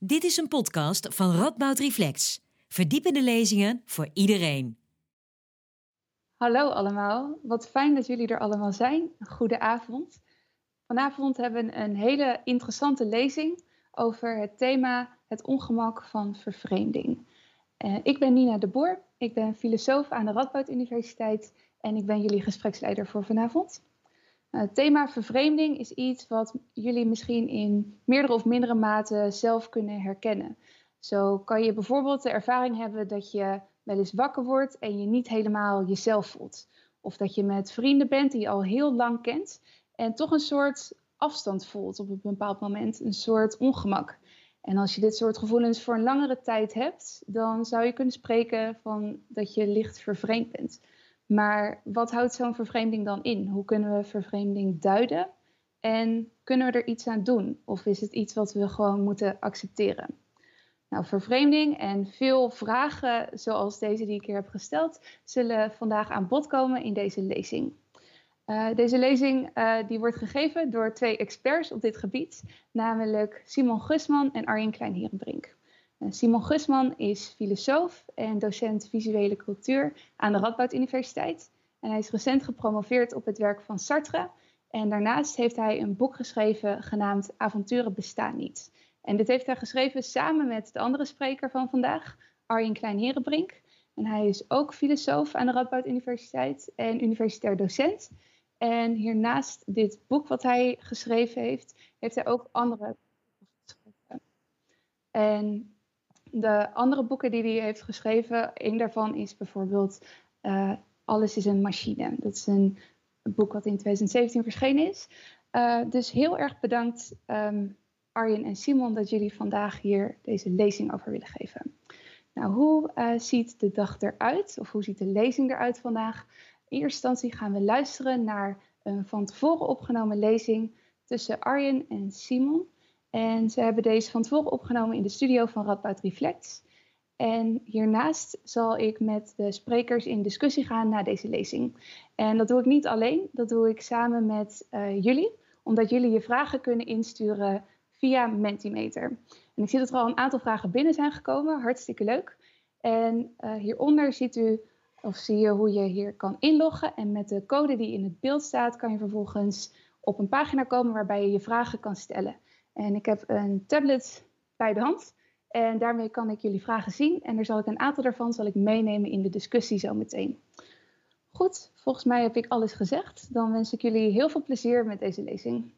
Dit is een podcast van Radboud Reflex. Verdiepende lezingen voor iedereen. Hallo allemaal, wat fijn dat jullie er allemaal zijn. Goedenavond. Vanavond hebben we een hele interessante lezing over het thema het ongemak van vervreemding. Uh, ik ben Nina de Boer, ik ben filosoof aan de Radboud Universiteit en ik ben jullie gespreksleider voor vanavond. Het thema vervreemding is iets wat jullie misschien in meerdere of mindere mate zelf kunnen herkennen. Zo kan je bijvoorbeeld de ervaring hebben dat je wel eens wakker wordt en je niet helemaal jezelf voelt. Of dat je met vrienden bent die je al heel lang kent en toch een soort afstand voelt op een bepaald moment, een soort ongemak. En als je dit soort gevoelens voor een langere tijd hebt, dan zou je kunnen spreken van dat je licht vervreemd bent. Maar wat houdt zo'n vervreemding dan in? Hoe kunnen we vervreemding duiden? En kunnen we er iets aan doen? Of is het iets wat we gewoon moeten accepteren? Nou, vervreemding en veel vragen zoals deze die ik hier heb gesteld, zullen vandaag aan bod komen in deze lezing. Uh, deze lezing uh, die wordt gegeven door twee experts op dit gebied, namelijk Simon Gusman en Arjen Klein-Herenbrink. Uh, Simon Gusman is filosoof en docent visuele cultuur aan de Radboud Universiteit. En hij is recent gepromoveerd op het werk van Sartre. En daarnaast heeft hij een boek geschreven genaamd Avonturen bestaan niet. En dit heeft hij geschreven samen met de andere spreker van vandaag, Arjen Klein-Herenbrink. En hij is ook filosoof aan de Radboud Universiteit en universitair docent. En hiernaast dit boek wat hij geschreven heeft, heeft hij ook andere geschreven. En de andere boeken die hij heeft geschreven, een daarvan is bijvoorbeeld uh, Alles is een machine. Dat is een boek wat in 2017 verschenen is. Uh, dus heel erg bedankt um, Arjen en Simon dat jullie vandaag hier deze lezing over willen geven. Nou, hoe uh, ziet de dag eruit? Of hoe ziet de lezing eruit vandaag? In eerste instantie gaan we luisteren naar een van tevoren opgenomen lezing tussen Arjen en Simon. En ze hebben deze van tevoren opgenomen in de studio van Radboud Reflects. En hiernaast zal ik met de sprekers in discussie gaan na deze lezing. En dat doe ik niet alleen, dat doe ik samen met uh, jullie, omdat jullie je vragen kunnen insturen via Mentimeter. En ik zie dat er al een aantal vragen binnen zijn gekomen, hartstikke leuk. En uh, hieronder ziet u of zie je hoe je hier kan inloggen. En met de code die in het beeld staat, kan je vervolgens op een pagina komen waarbij je je vragen kan stellen. En ik heb een tablet bij de hand. En daarmee kan ik jullie vragen zien. En er zal ik een aantal daarvan zal ik meenemen in de discussie zo meteen. Goed, volgens mij heb ik alles gezegd. Dan wens ik jullie heel veel plezier met deze lezing.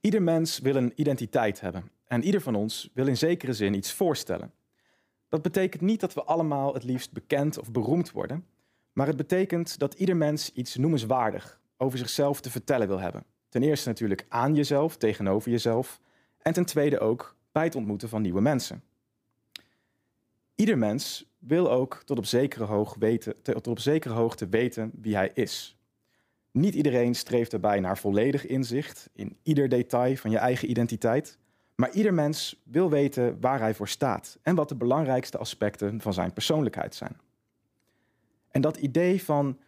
Ieder mens wil een identiteit hebben. En ieder van ons wil in zekere zin iets voorstellen. Dat betekent niet dat we allemaal het liefst bekend of beroemd worden, maar het betekent dat ieder mens iets noemenswaardig over zichzelf te vertellen wil hebben. Ten eerste natuurlijk aan jezelf, tegenover jezelf, en ten tweede ook bij het ontmoeten van nieuwe mensen. Ieder mens wil ook tot op zekere, hoog weten, tot op zekere hoogte weten wie hij is. Niet iedereen streeft daarbij naar volledig inzicht in ieder detail van je eigen identiteit, maar ieder mens wil weten waar hij voor staat en wat de belangrijkste aspecten van zijn persoonlijkheid zijn. En dat idee van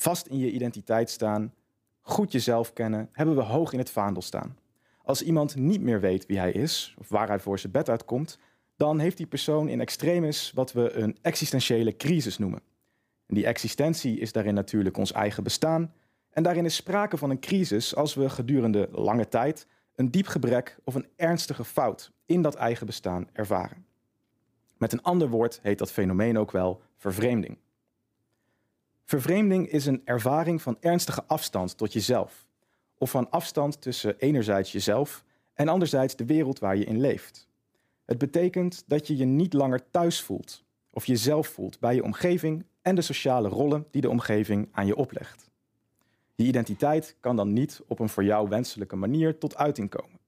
vast in je identiteit staan, goed jezelf kennen, hebben we hoog in het vaandel staan. Als iemand niet meer weet wie hij is of waar hij voor zijn bed uitkomt, dan heeft die persoon in extremis wat we een existentiële crisis noemen. En die existentie is daarin natuurlijk ons eigen bestaan. En daarin is sprake van een crisis als we gedurende lange tijd een diep gebrek of een ernstige fout in dat eigen bestaan ervaren. Met een ander woord heet dat fenomeen ook wel vervreemding. Vervreemding is een ervaring van ernstige afstand tot jezelf, of van afstand tussen enerzijds jezelf en anderzijds de wereld waar je in leeft. Het betekent dat je je niet langer thuis voelt of jezelf voelt bij je omgeving en de sociale rollen die de omgeving aan je oplegt. Die identiteit kan dan niet op een voor jou wenselijke manier tot uiting komen.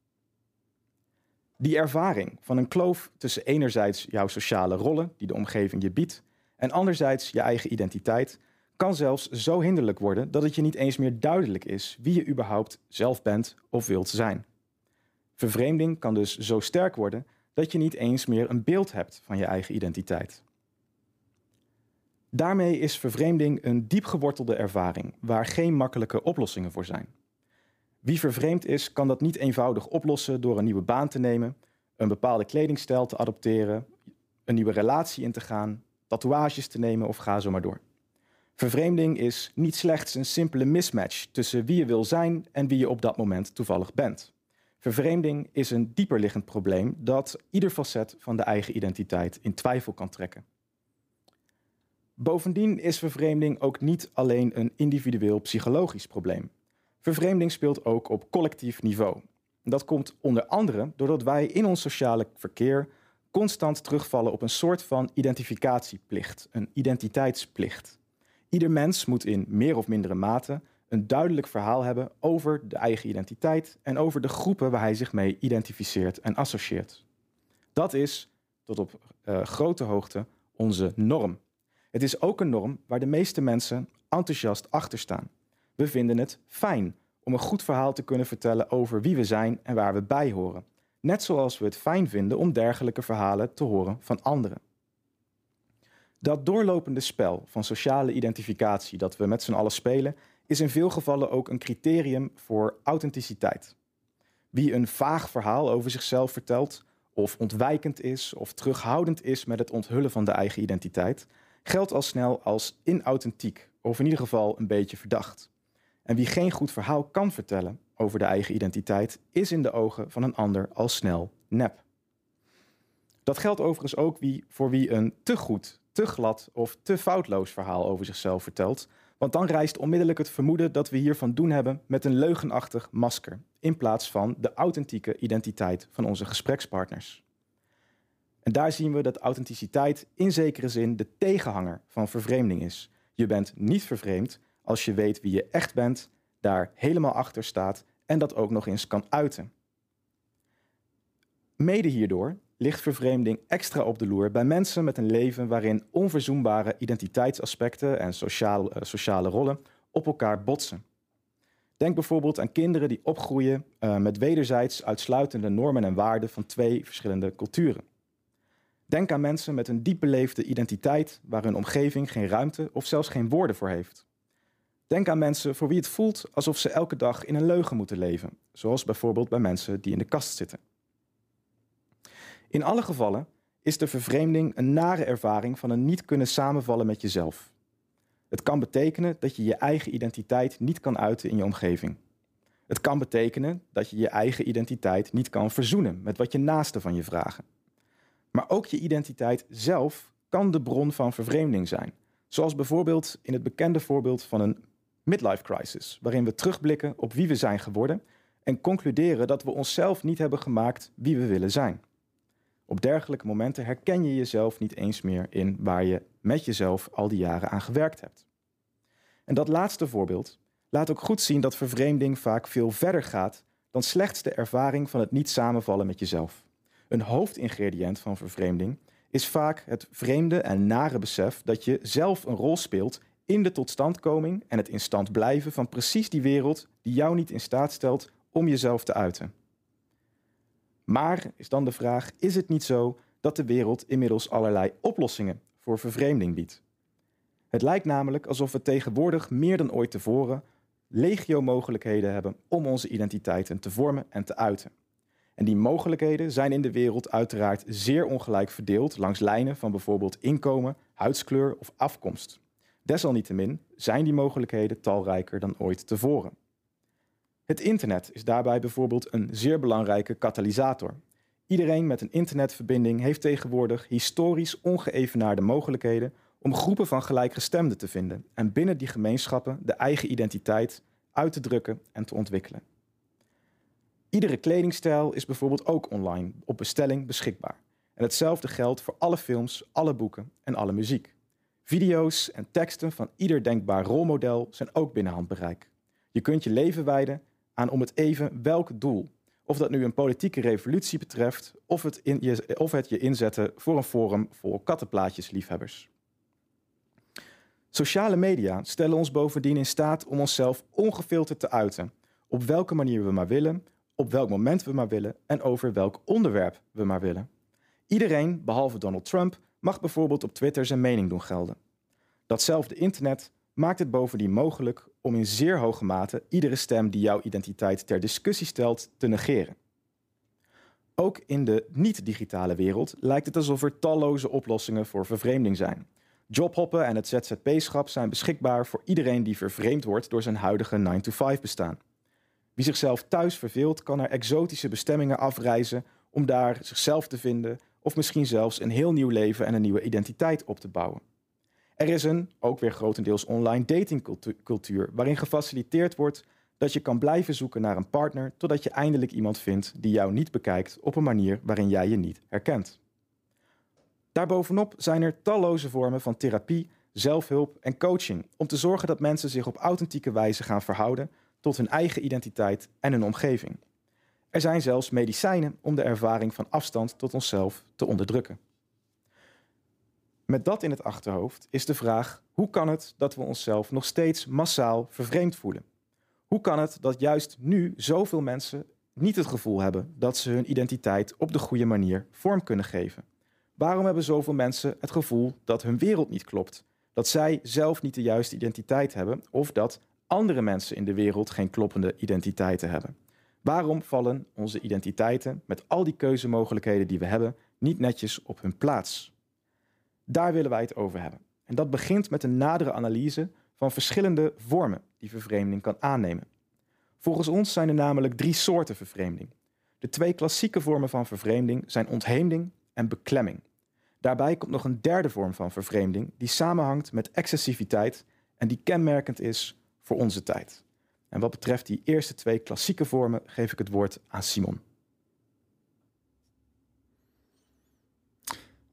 Die ervaring van een kloof tussen enerzijds jouw sociale rollen die de omgeving je biedt en anderzijds je eigen identiteit kan zelfs zo hinderlijk worden dat het je niet eens meer duidelijk is wie je überhaupt zelf bent of wilt zijn. Vervreemding kan dus zo sterk worden dat je niet eens meer een beeld hebt van je eigen identiteit. Daarmee is vervreemding een diep gewortelde ervaring waar geen makkelijke oplossingen voor zijn. Wie vervreemd is, kan dat niet eenvoudig oplossen door een nieuwe baan te nemen, een bepaalde kledingstijl te adopteren, een nieuwe relatie in te gaan, tatoeages te nemen of ga zo maar door. Vervreemding is niet slechts een simpele mismatch tussen wie je wil zijn en wie je op dat moment toevallig bent. Vervreemding is een dieperliggend probleem dat ieder facet van de eigen identiteit in twijfel kan trekken. Bovendien is vervreemding ook niet alleen een individueel psychologisch probleem. Vervreemding speelt ook op collectief niveau. Dat komt onder andere doordat wij in ons sociale verkeer constant terugvallen op een soort van identificatieplicht, een identiteitsplicht. Ieder mens moet in meer of mindere mate een duidelijk verhaal hebben over de eigen identiteit en over de groepen waar hij zich mee identificeert en associeert. Dat is tot op uh, grote hoogte onze norm. Het is ook een norm waar de meeste mensen enthousiast achter staan. We vinden het fijn om een goed verhaal te kunnen vertellen over wie we zijn en waar we bij horen. Net zoals we het fijn vinden om dergelijke verhalen te horen van anderen. Dat doorlopende spel van sociale identificatie dat we met z'n allen spelen, is in veel gevallen ook een criterium voor authenticiteit. Wie een vaag verhaal over zichzelf vertelt, of ontwijkend is of terughoudend is met het onthullen van de eigen identiteit, geldt al snel als inauthentiek, of in ieder geval een beetje verdacht. En wie geen goed verhaal kan vertellen over de eigen identiteit, is in de ogen van een ander al snel nep. Dat geldt overigens ook wie, voor wie een te goed, te glad of te foutloos verhaal over zichzelf vertelt, want dan rijst onmiddellijk het vermoeden dat we hier van doen hebben met een leugenachtig masker, in plaats van de authentieke identiteit van onze gesprekspartners. En daar zien we dat authenticiteit in zekere zin de tegenhanger van vervreemding is. Je bent niet vervreemd als je weet wie je echt bent, daar helemaal achter staat en dat ook nog eens kan uiten. Mede hierdoor ligt vervreemding extra op de loer bij mensen met een leven waarin onverzoenbare identiteitsaspecten en sociale, uh, sociale rollen op elkaar botsen. Denk bijvoorbeeld aan kinderen die opgroeien uh, met wederzijds uitsluitende normen en waarden van twee verschillende culturen. Denk aan mensen met een diep beleefde identiteit waar hun omgeving geen ruimte of zelfs geen woorden voor heeft. Denk aan mensen voor wie het voelt alsof ze elke dag in een leugen moeten leven, zoals bijvoorbeeld bij mensen die in de kast zitten. In alle gevallen is de vervreemding een nare ervaring van een niet kunnen samenvallen met jezelf. Het kan betekenen dat je je eigen identiteit niet kan uiten in je omgeving. Het kan betekenen dat je je eigen identiteit niet kan verzoenen met wat je naasten van je vragen. Maar ook je identiteit zelf kan de bron van vervreemding zijn. Zoals bijvoorbeeld in het bekende voorbeeld van een midlife crisis, waarin we terugblikken op wie we zijn geworden en concluderen dat we onszelf niet hebben gemaakt wie we willen zijn. Op dergelijke momenten herken je jezelf niet eens meer in waar je met jezelf al die jaren aan gewerkt hebt. En dat laatste voorbeeld laat ook goed zien dat vervreemding vaak veel verder gaat dan slechts de ervaring van het niet samenvallen met jezelf. Een hoofdingrediënt van vervreemding is vaak het vreemde en nare besef dat je zelf een rol speelt in de totstandkoming en het in stand blijven van precies die wereld die jou niet in staat stelt om jezelf te uiten. Maar is dan de vraag: is het niet zo dat de wereld inmiddels allerlei oplossingen voor vervreemding biedt? Het lijkt namelijk alsof we tegenwoordig meer dan ooit tevoren legio mogelijkheden hebben om onze identiteiten te vormen en te uiten. En die mogelijkheden zijn in de wereld uiteraard zeer ongelijk verdeeld langs lijnen van bijvoorbeeld inkomen, huidskleur of afkomst. Desalniettemin zijn die mogelijkheden talrijker dan ooit tevoren. Het internet is daarbij bijvoorbeeld een zeer belangrijke katalysator. Iedereen met een internetverbinding heeft tegenwoordig historisch ongeëvenaarde mogelijkheden om groepen van gelijkgestemden te vinden en binnen die gemeenschappen de eigen identiteit uit te drukken en te ontwikkelen. Iedere kledingstijl is bijvoorbeeld ook online op bestelling beschikbaar. En hetzelfde geldt voor alle films, alle boeken en alle muziek. Video's en teksten van ieder denkbaar rolmodel zijn ook binnen handbereik. Je kunt je leven wijden aan om het even welk doel. Of dat nu een politieke revolutie betreft, of het, in of het je inzetten voor een forum voor kattenplaatjesliefhebbers. Sociale media stellen ons bovendien in staat om onszelf ongefilterd te uiten, op welke manier we maar willen, op welk moment we maar willen en over welk onderwerp we maar willen. Iedereen, behalve Donald Trump, mag bijvoorbeeld op Twitter zijn mening doen gelden. Datzelfde internet maakt het bovendien mogelijk om in zeer hoge mate iedere stem die jouw identiteit ter discussie stelt te negeren. Ook in de niet-digitale wereld lijkt het alsof er talloze oplossingen voor vervreemding zijn. Jobhoppen en het ZZP-schap zijn beschikbaar voor iedereen die vervreemd wordt door zijn huidige 9-to-5 bestaan. Wie zichzelf thuis verveelt, kan naar exotische bestemmingen afreizen om daar zichzelf te vinden of misschien zelfs een heel nieuw leven en een nieuwe identiteit op te bouwen. Er is een, ook weer grotendeels online datingcultuur, waarin gefaciliteerd wordt dat je kan blijven zoeken naar een partner totdat je eindelijk iemand vindt die jou niet bekijkt op een manier waarin jij je niet herkent. Daarbovenop zijn er talloze vormen van therapie, zelfhulp en coaching om te zorgen dat mensen zich op authentieke wijze gaan verhouden tot hun eigen identiteit en hun omgeving. Er zijn zelfs medicijnen om de ervaring van afstand tot onszelf te onderdrukken. Met dat in het achterhoofd is de vraag: hoe kan het dat we onszelf nog steeds massaal vervreemd voelen? Hoe kan het dat juist nu zoveel mensen niet het gevoel hebben dat ze hun identiteit op de goede manier vorm kunnen geven? Waarom hebben zoveel mensen het gevoel dat hun wereld niet klopt? Dat zij zelf niet de juiste identiteit hebben of dat andere mensen in de wereld geen kloppende identiteiten hebben? Waarom vallen onze identiteiten met al die keuzemogelijkheden die we hebben niet netjes op hun plaats? Daar willen wij het over hebben. En dat begint met een nadere analyse van verschillende vormen die vervreemding kan aannemen. Volgens ons zijn er namelijk drie soorten vervreemding. De twee klassieke vormen van vervreemding zijn ontheemding en beklemming. Daarbij komt nog een derde vorm van vervreemding die samenhangt met excessiviteit en die kenmerkend is voor onze tijd. En wat betreft die eerste twee klassieke vormen geef ik het woord aan Simon.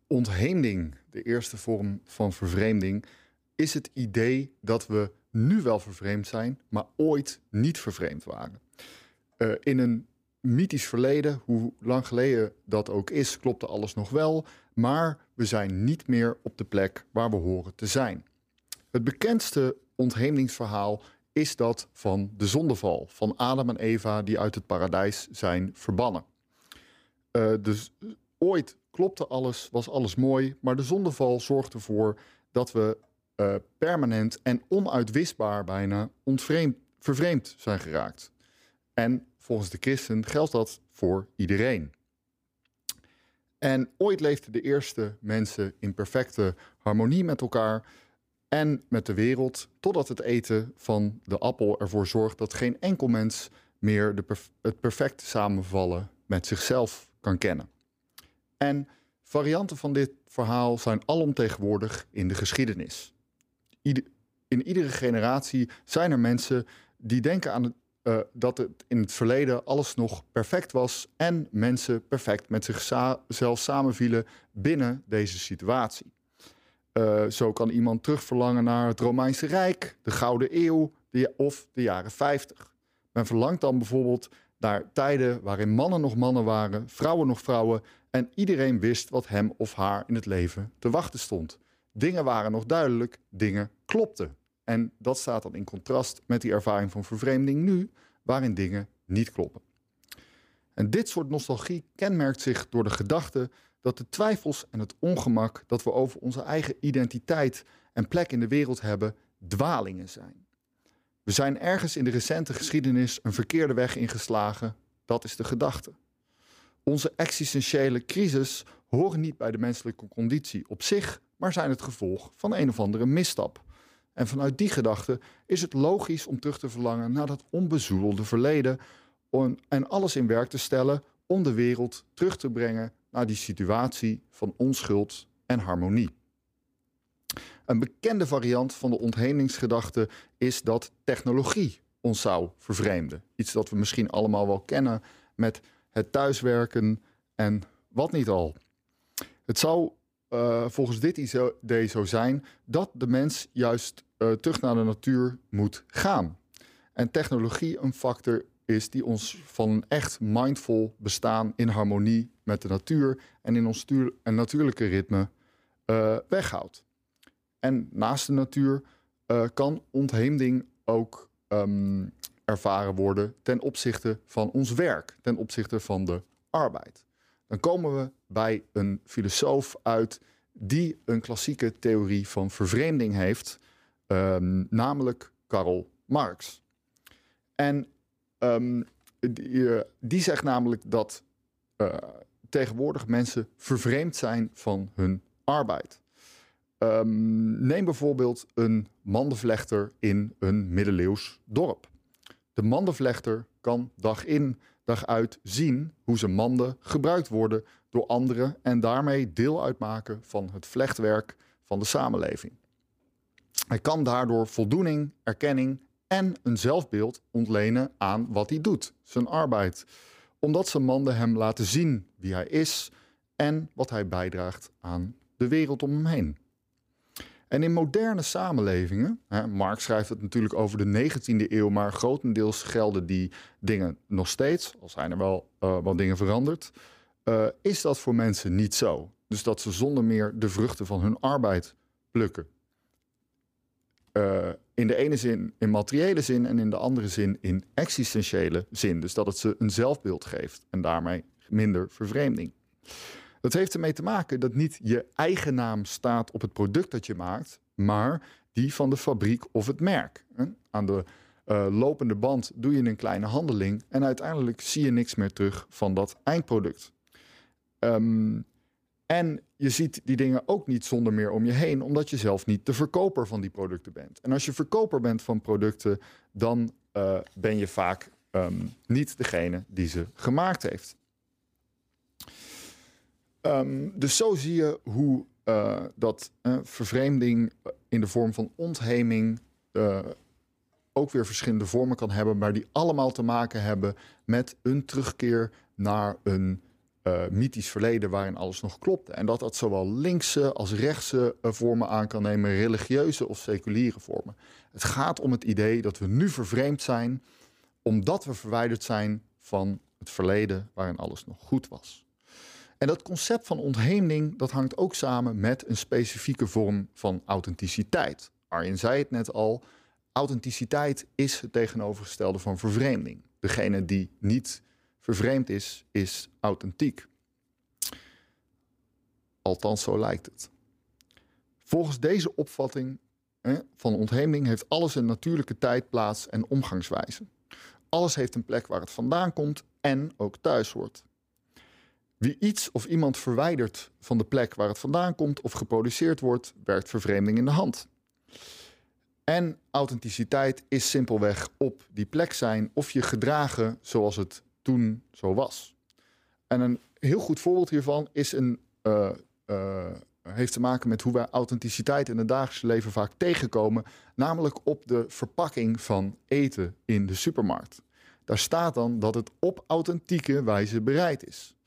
Ontheemding, de eerste vorm van vervreemding, is het idee dat we nu wel vervreemd zijn, maar ooit niet vervreemd waren. Uh, in een mythisch verleden, hoe lang geleden dat ook is, klopte alles nog wel, maar we zijn niet meer op de plek waar we horen te zijn. Het bekendste ontheemdingsverhaal is dat van de zondeval, van Adam en Eva die uit het paradijs zijn verbannen. Uh, dus ooit klopte alles, was alles mooi, maar de zondeval zorgde ervoor dat we uh, permanent en onuitwisbaar bijna ontvreemd, vervreemd zijn geraakt. En volgens de christen geldt dat voor iedereen. En ooit leefden de eerste mensen in perfecte harmonie met elkaar en met de wereld, totdat het eten van de appel ervoor zorgt dat geen enkel mens meer de het perfecte samenvallen met zichzelf kan kennen. En varianten van dit verhaal zijn alomtegenwoordig in de geschiedenis. in iedere generatie zijn er mensen die denken aan uh, dat het in het verleden alles nog perfect was en mensen perfect met zichzelf samenvielen binnen deze situatie. Uh, zo kan iemand terugverlangen naar het Romeinse Rijk, de Gouden Eeuw of de jaren 50. Men verlangt dan bijvoorbeeld naar tijden waarin mannen nog mannen waren, vrouwen nog vrouwen en iedereen wist wat hem of haar in het leven te wachten stond. Dingen waren nog duidelijk, dingen klopten. En dat staat dan in contrast met die ervaring van vervreemding nu, waarin dingen niet kloppen. En dit soort nostalgie kenmerkt zich door de gedachte dat de twijfels en het ongemak dat we over onze eigen identiteit en plek in de wereld hebben, dwalingen zijn. We zijn ergens in de recente geschiedenis een verkeerde weg ingeslagen. Dat is de gedachte. Onze existentiële crisis horen niet bij de menselijke conditie op zich, maar zijn het gevolg van een of andere misstap. En vanuit die gedachte is het logisch om terug te verlangen naar dat onbezoedelde verleden en alles in werk te stellen om de wereld terug te brengen naar die situatie van onschuld en harmonie. Een bekende variant van de onthemingsgedachte is dat technologie ons zou vervreemden. Iets dat we misschien allemaal wel kennen met het thuiswerken en wat niet al. Het zou uh, volgens dit idee zo zijn dat de mens juist uh, terug naar de natuur moet gaan. En technologie een factor is die ons van een echt mindful bestaan in harmonie met de natuur en in ons natuurlijke ritme uh, weghoudt. En naast de natuur kan ontheemding ook um, ervaren worden ten opzichte van ons werk, ten opzichte van de arbeid. Dan komen we bij een filosoof uit die een klassieke theorie van vervreemding heeft, um, namelijk Karl Marx. En die, uh, die, zegt namelijk dat uh, tegenwoordig mensen vervreemd zijn van hun arbeid. Um, neem bijvoorbeeld een mandenvlechter in een middeleeuws dorp. De mandenvlechter kan dag in, dag uit zien hoe zijn manden gebruikt worden door anderen en daarmee deel uitmaken van het vlechtwerk van de samenleving. Hij kan daardoor voldoening, erkenning en een zelfbeeld ontlenen aan wat hij doet, zijn arbeid. Omdat zijn manden hem laten zien wie hij is en wat hij bijdraagt aan de wereld om hem heen. En in moderne samenlevingen, hè, Marx schrijft het natuurlijk over de 19e eeuw, maar grotendeels gelden die dingen nog steeds, al zijn er wel uh, wat dingen veranderd, uh, is dat voor mensen niet zo. Dus dat ze zonder meer de vruchten van hun arbeid plukken. Uh, in de ene zin in materiële zin en in de andere zin in existentiële zin. Dus dat het ze een zelfbeeld geeft en daarmee minder vervreemding. Dat heeft ermee te maken dat niet je eigen naam staat op het product dat je maakt, maar die van de fabriek of het merk. Aan de uh, lopende band doe je een kleine handeling en uiteindelijk zie je niks meer terug van dat eindproduct. Um, en je ziet die dingen ook niet zonder meer om je heen, omdat je zelf niet de verkoper van die producten bent. En als je verkoper bent van producten, dan uh, ben je vaak um, niet degene die ze gemaakt heeft. Um, dus zo zie je hoe uh, dat uh, vervreemding in de vorm van ontheming ook weer verschillende vormen kan hebben, maar die allemaal te maken hebben met een terugkeer naar een mythisch verleden waarin alles nog klopt. En dat dat zowel linkse als rechtse vormen aan kan nemen, religieuze of seculiere vormen. Het gaat om het idee dat we nu vervreemd zijn, omdat we verwijderd zijn van het verleden waarin alles nog goed was. En dat concept van ontheemding dat hangt ook samen met een specifieke vorm van authenticiteit. Arjen zei het net al, authenticiteit is het tegenovergestelde van vervreemding. Degene die niet vervreemd is, is authentiek. Althans, zo lijkt het. Volgens deze opvatting van ontheemding heeft alles een natuurlijke tijd, plaats en omgangswijze. Alles heeft een plek waar het vandaan komt en ook thuis hoort. Wie iets of iemand verwijdert van de plek waar het vandaan komt of geproduceerd wordt, werkt vervreemding in de hand. En authenticiteit is simpelweg op die plek zijn of je gedragen zoals het toen zo was. En een heel goed voorbeeld hiervan is een, uh, uh, heeft te maken met hoe wij authenticiteit in het dagelijks leven vaak tegenkomen, namelijk op de verpakking van eten in de supermarkt. Daar staat dan dat het op authentieke wijze bereid is.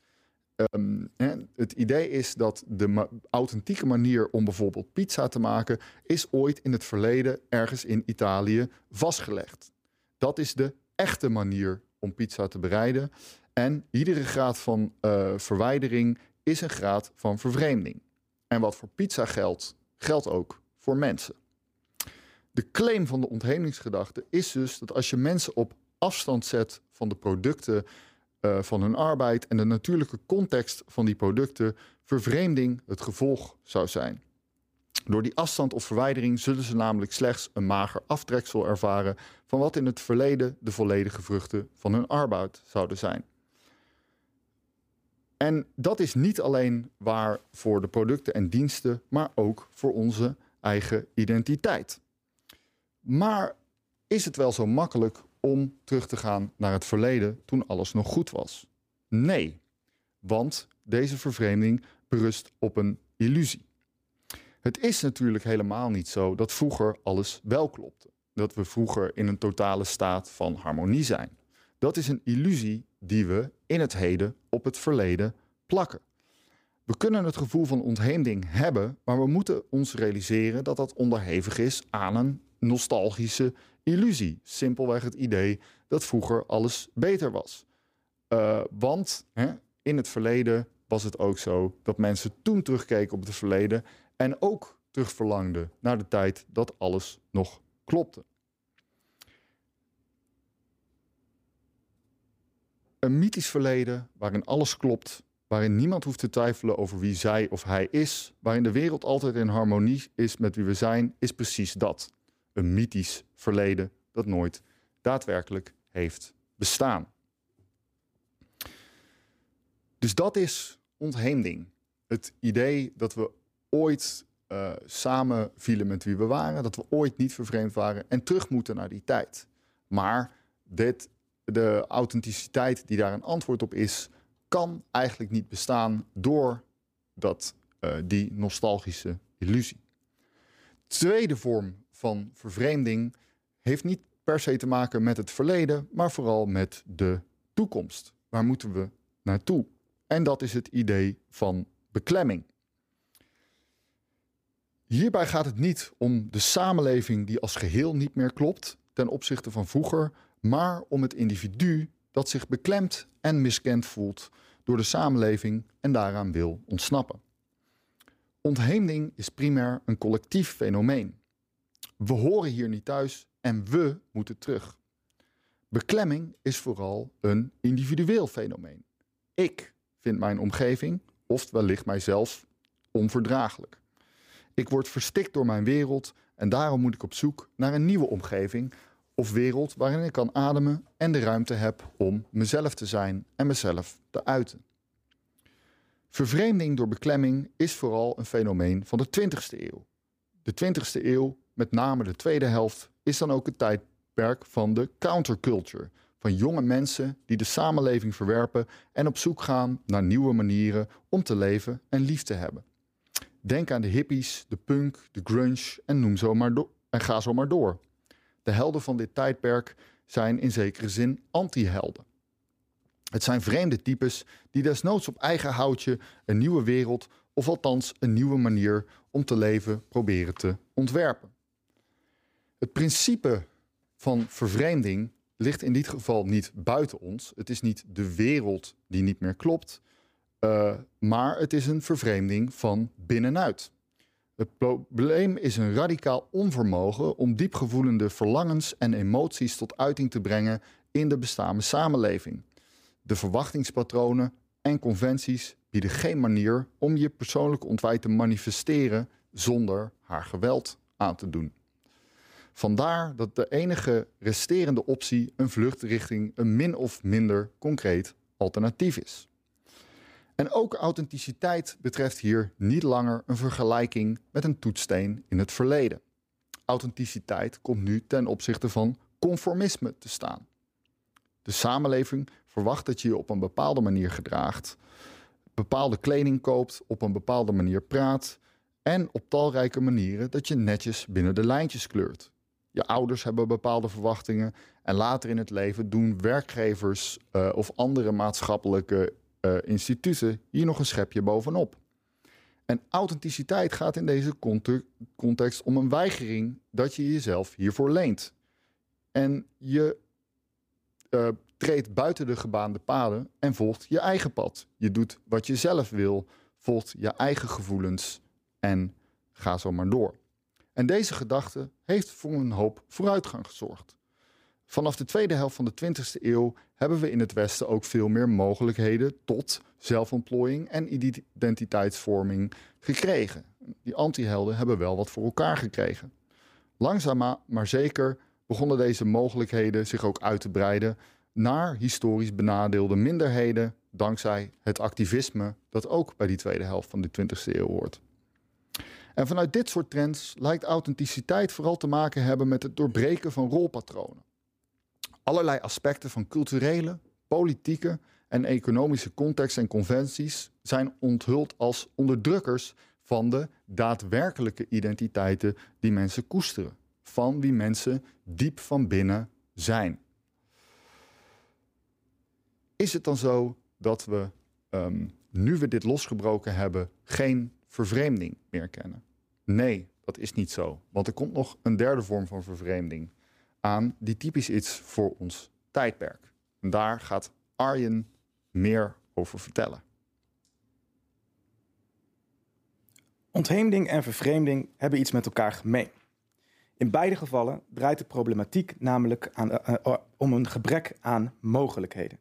Um, het idee is dat de authentieke manier om bijvoorbeeld pizza te maken, is ooit in het verleden ergens in Italië vastgelegd. Dat is de echte manier om pizza te bereiden. En iedere graad van uh, verwijdering is een graad van vervreemding. En wat voor pizza geldt, geldt ook voor mensen. De claim van de onthemingsgedachte is dus dat als je mensen op afstand zet van de producten uh, van hun arbeid en de natuurlijke context van die producten, vervreemding het gevolg zou zijn. Door die afstand of verwijdering zullen ze namelijk slechts een mager aftreksel ervaren van wat in het verleden de volledige vruchten van hun arbeid zouden zijn. En dat is niet alleen waar voor de producten en diensten, maar ook voor onze eigen identiteit. Maar is het wel zo makkelijk om terug te gaan naar het verleden toen alles nog goed was? Nee, want deze vervreemding berust op een illusie. Het is natuurlijk helemaal niet zo dat vroeger alles wel klopte. Dat we vroeger in een totale staat van harmonie zijn. Dat is een illusie die we in het heden op het verleden plakken. We kunnen het gevoel van ontheemding hebben, maar we moeten ons realiseren dat dat onderhevig is aan een nostalgische illusie. Simpelweg het idee dat vroeger alles beter was. Uh, want hè, in het verleden was het ook zo dat mensen toen terugkeken op het verleden en ook terugverlangde naar de tijd dat alles nog klopte. Een mythisch verleden waarin alles klopt, waarin niemand hoeft te twijfelen over wie zij of hij is, waarin de wereld altijd in harmonie is met wie we zijn, is precies dat. Een mythisch verleden dat nooit daadwerkelijk heeft bestaan. Dus dat is ontheemding. Het idee dat we ooit uh, samen vielen met wie we waren, dat we ooit niet vervreemd waren en terug moeten naar die tijd. Maar dit, de authenticiteit die daar een antwoord op is, kan eigenlijk niet bestaan door dat, uh, die nostalgische illusie. Tweede vorm van vervreemding heeft niet per se te maken met het verleden, maar vooral met de toekomst. Waar moeten we naartoe? En dat is het idee van beklemming. Hierbij gaat het niet om de samenleving die als geheel niet meer klopt ten opzichte van vroeger, maar om het individu dat zich beklemd en miskend voelt door de samenleving en daaraan wil ontsnappen. Ontheemding is primair een collectief fenomeen. We horen hier niet thuis en we moeten terug. Beklemming is vooral een individueel fenomeen. Ik vind mijn omgeving, of wellicht mijzelf, onverdraaglijk. Ik word verstikt door mijn wereld en daarom moet ik op zoek naar een nieuwe omgeving of wereld waarin ik kan ademen en de ruimte heb om mezelf te zijn en mezelf te uiten. Vervreemding door beklemming is vooral een fenomeen van de 20ste eeuw. De 20ste eeuw, met name de tweede helft, is dan ook het tijdperk van de counterculture. Van jonge mensen die de samenleving verwerpen en op zoek gaan naar nieuwe manieren om te leven en lief te hebben. Denk aan de hippies, de punk, de grunge en noem en ga zo maar door. De helden van dit tijdperk zijn in zekere zin anti-helden. Het zijn vreemde types die desnoods op eigen houtje een nieuwe wereld of althans een nieuwe manier om te leven proberen te ontwerpen. Het principe van vervreemding ligt in dit geval niet buiten ons. Het is niet de wereld die niet meer klopt, uh, maar het is een vervreemding van binnenuit. Het probleem is een radicaal onvermogen om diepgevoelende verlangens en emoties tot uiting te brengen in de bestaande samenleving. De verwachtingspatronen en conventies bieden geen manier om je persoonlijke ontwij te manifesteren zonder haar geweld aan te doen. Vandaar dat de enige resterende optie een vlucht richting een min of minder concreet alternatief is. En ook authenticiteit betreft hier niet langer een vergelijking met een toetssteen in het verleden. Authenticiteit komt nu ten opzichte van conformisme te staan. De samenleving verwacht dat je je op een bepaalde manier gedraagt, bepaalde kleding koopt, op een bepaalde manier praat en op talrijke manieren dat je netjes binnen de lijntjes kleurt. Je ouders hebben bepaalde verwachtingen en later in het leven doen werkgevers uh, of andere maatschappelijke uh, instituten hier nog een schepje bovenop. En authenticiteit gaat in deze context om een weigering dat je jezelf hiervoor leent. En je uh, treedt buiten de gebaande paden en volgt je eigen pad. Je doet wat je zelf wil, volgt je eigen gevoelens en ga zo maar door. En deze gedachte heeft voor een hoop vooruitgang gezorgd. Vanaf de tweede helft van de 20e eeuw hebben we in het Westen ook veel meer mogelijkheden tot zelfontplooiing en identiteitsvorming gekregen. Die antihelden hebben wel wat voor elkaar gekregen. Langzaam maar zeker begonnen deze mogelijkheden zich ook uit te breiden naar historisch benadeelde minderheden, dankzij het activisme dat ook bij die tweede helft van de 20e eeuw hoort. En vanuit dit soort trends lijkt authenticiteit vooral te maken hebben met het doorbreken van rolpatronen. Allerlei aspecten van culturele, politieke en economische context en conventies zijn onthuld als onderdrukkers van de daadwerkelijke identiteiten die mensen koesteren, van wie mensen diep van binnen zijn. Is het dan zo dat we, um, nu we dit losgebroken hebben, geen vervreemding meer kennen? Nee, dat is niet zo. Want er komt nog een derde vorm van vervreemding aan, die typisch is voor ons tijdperk. En daar gaat Arjen meer over vertellen. Ontheemding en vervreemding hebben iets met elkaar gemeen. In beide gevallen draait de problematiek namelijk aan, uh, uh, om een gebrek aan mogelijkheden.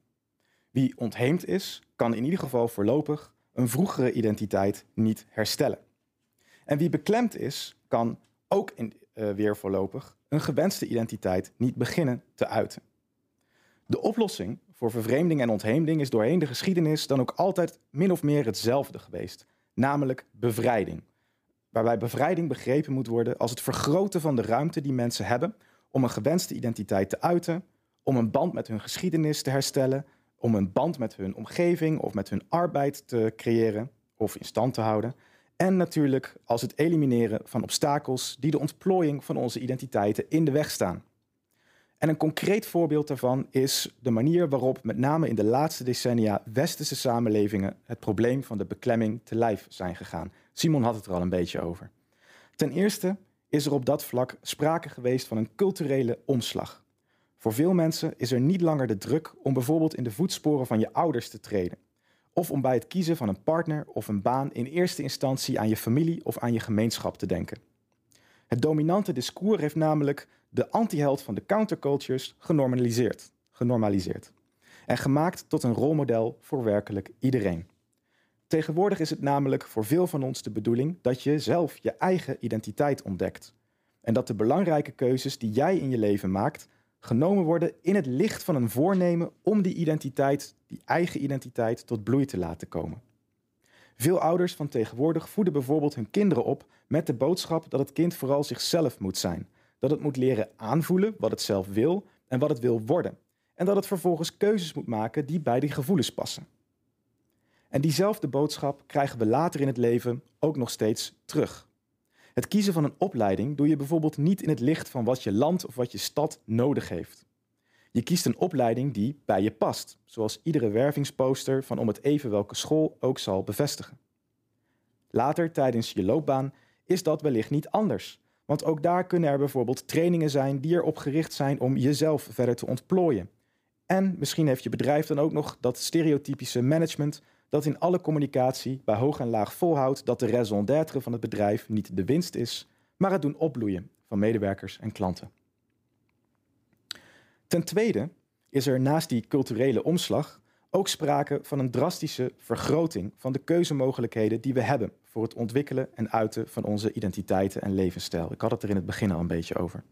Wie ontheemd is, kan in ieder geval voorlopig een vroegere identiteit niet herstellen. En wie beklemd is, kan ook in, uh, weer voorlopig een gewenste identiteit niet beginnen te uiten. De oplossing voor vervreemding en ontheemding is doorheen de geschiedenis dan ook altijd min of meer hetzelfde geweest, namelijk bevrijding. Waarbij bevrijding begrepen moet worden als het vergroten van de ruimte die mensen hebben om een gewenste identiteit te uiten, om een band met hun geschiedenis te herstellen, om een band met hun omgeving of met hun arbeid te creëren of in stand te houden. En natuurlijk als het elimineren van obstakels die de ontplooiing van onze identiteiten in de weg staan. En een concreet voorbeeld daarvan is de manier waarop met name in de laatste decennia westerse samenlevingen het probleem van de beklemming te lijf zijn gegaan. Simon had het er al een beetje over. Ten eerste is er op dat vlak sprake geweest van een culturele omslag. Voor veel mensen is er niet langer de druk om bijvoorbeeld in de voetsporen van je ouders te treden. Of om bij het kiezen van een partner of een baan in eerste instantie aan je familie of aan je gemeenschap te denken. Het dominante discours heeft namelijk de antiheld van de countercultures genormaliseerd, genormaliseerd. En gemaakt tot een rolmodel voor werkelijk iedereen. Tegenwoordig is het namelijk voor veel van ons de bedoeling dat je zelf je eigen identiteit ontdekt. En dat de belangrijke keuzes die jij in je leven maakt, genomen worden in het licht van een voornemen om die identiteit, die eigen identiteit, tot bloei te laten komen. Veel ouders van tegenwoordig voeden bijvoorbeeld hun kinderen op met de boodschap dat het kind vooral zichzelf moet zijn. Dat het moet leren aanvoelen wat het zelf wil en wat het wil worden. En dat het vervolgens keuzes moet maken die bij die gevoelens passen. En diezelfde boodschap krijgen we later in het leven ook nog steeds terug. Het kiezen van een opleiding doe je bijvoorbeeld niet in het licht van wat je land of wat je stad nodig heeft. Je kiest een opleiding die bij je past, zoals iedere wervingsposter van om het even welke school ook zal bevestigen. Later tijdens je loopbaan is dat wellicht niet anders, want ook daar kunnen er bijvoorbeeld trainingen zijn die erop gericht zijn om jezelf verder te ontplooien. En misschien heeft je bedrijf dan ook nog dat stereotypische management dat in alle communicatie bij hoog en laag volhoudt dat de raison d'être van het bedrijf niet de winst is, maar het doen opbloeien van medewerkers en klanten. Ten tweede is er naast die culturele omslag ook sprake van een drastische vergroting van de keuzemogelijkheden die we hebben voor het ontwikkelen en uiten van onze identiteiten en levensstijl. Ik had het er in het begin al een beetje over.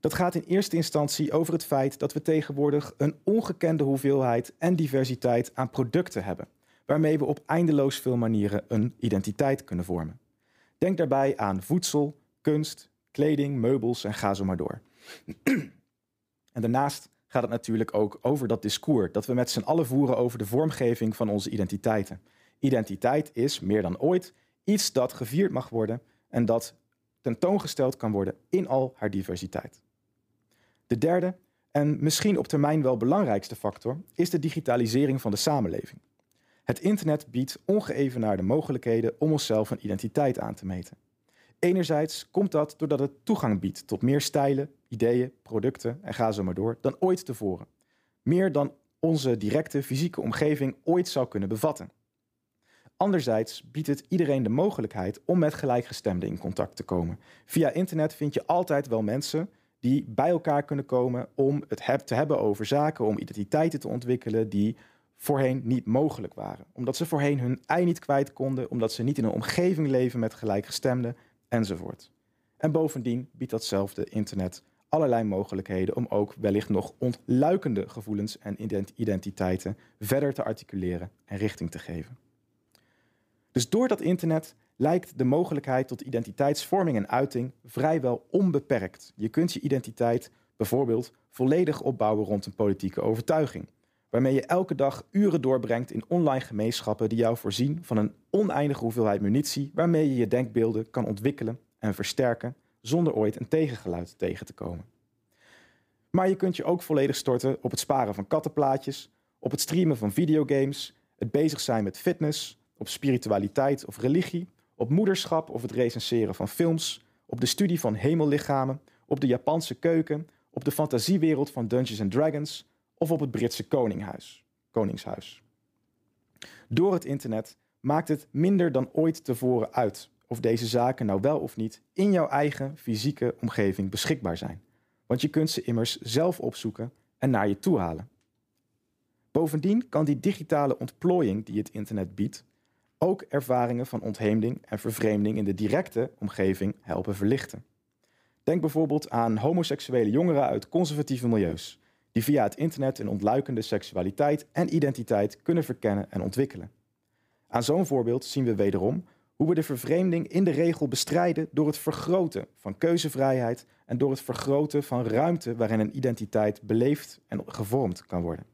Dat gaat in eerste instantie over het feit dat we tegenwoordig een ongekende hoeveelheid en diversiteit aan producten hebben waarmee we op eindeloos veel manieren een identiteit kunnen vormen. Denk daarbij aan voedsel, kunst, kleding, meubels en ga zo maar door. en daarnaast gaat het natuurlijk ook over dat discours dat we met z'n allen voeren over de vormgeving van onze identiteiten. Identiteit is meer dan ooit iets dat gevierd mag worden en dat tentoongesteld kan worden in al haar diversiteit. De derde en misschien op termijn wel belangrijkste factor is de digitalisering van de samenleving. Het internet biedt ongeëvenaarde mogelijkheden om onszelf een identiteit aan te meten. Enerzijds komt dat doordat het toegang biedt tot meer stijlen, ideeën, producten en ga zo maar door dan ooit tevoren. Meer dan onze directe fysieke omgeving ooit zou kunnen bevatten. Anderzijds biedt het iedereen de mogelijkheid om met gelijkgestemden in contact te komen. Via internet vind je altijd wel mensen die bij elkaar kunnen komen om het te hebben over zaken, om identiteiten te ontwikkelen die voorheen niet mogelijk waren. Omdat ze voorheen hun ei niet kwijt konden, omdat ze niet in een omgeving leven met gelijkgestemden enzovoort. En bovendien biedt datzelfde internet allerlei mogelijkheden om ook wellicht nog ontluikende gevoelens en identiteiten verder te articuleren en richting te geven. Dus door dat internet lijkt de mogelijkheid tot identiteitsvorming en uiting vrijwel onbeperkt. Je kunt je identiteit bijvoorbeeld volledig opbouwen rond een politieke overtuiging waarmee je elke dag uren doorbrengt in online gemeenschappen die jou voorzien van een oneindige hoeveelheid munitie waarmee je je denkbeelden kan ontwikkelen en versterken zonder ooit een tegengeluid tegen te komen. Maar je kunt je ook volledig storten op het sparen van kattenplaatjes, op het streamen van videogames, het bezig zijn met fitness, op spiritualiteit of religie, op moederschap of het recenseren van films, op de studie van hemellichamen, op de Japanse keuken, op de fantasiewereld van Dungeons and Dragons, of op het Britse koninghuis, koningshuis. Door het internet maakt het minder dan ooit tevoren uit of deze zaken nou wel of niet in jouw eigen fysieke omgeving beschikbaar zijn. Want je kunt ze immers zelf opzoeken en naar je toe halen. Bovendien kan die digitale ontplooiing die het internet biedt ook ervaringen van ontheemding en vervreemding in de directe omgeving helpen verlichten. Denk bijvoorbeeld aan homoseksuele jongeren uit conservatieve milieus, die via het internet een ontluikende seksualiteit en identiteit kunnen verkennen en ontwikkelen. Aan zo'n voorbeeld zien we wederom hoe we de vervreemding in de regel bestrijden door het vergroten van keuzevrijheid en door het vergroten van ruimte waarin een identiteit beleefd en gevormd kan worden.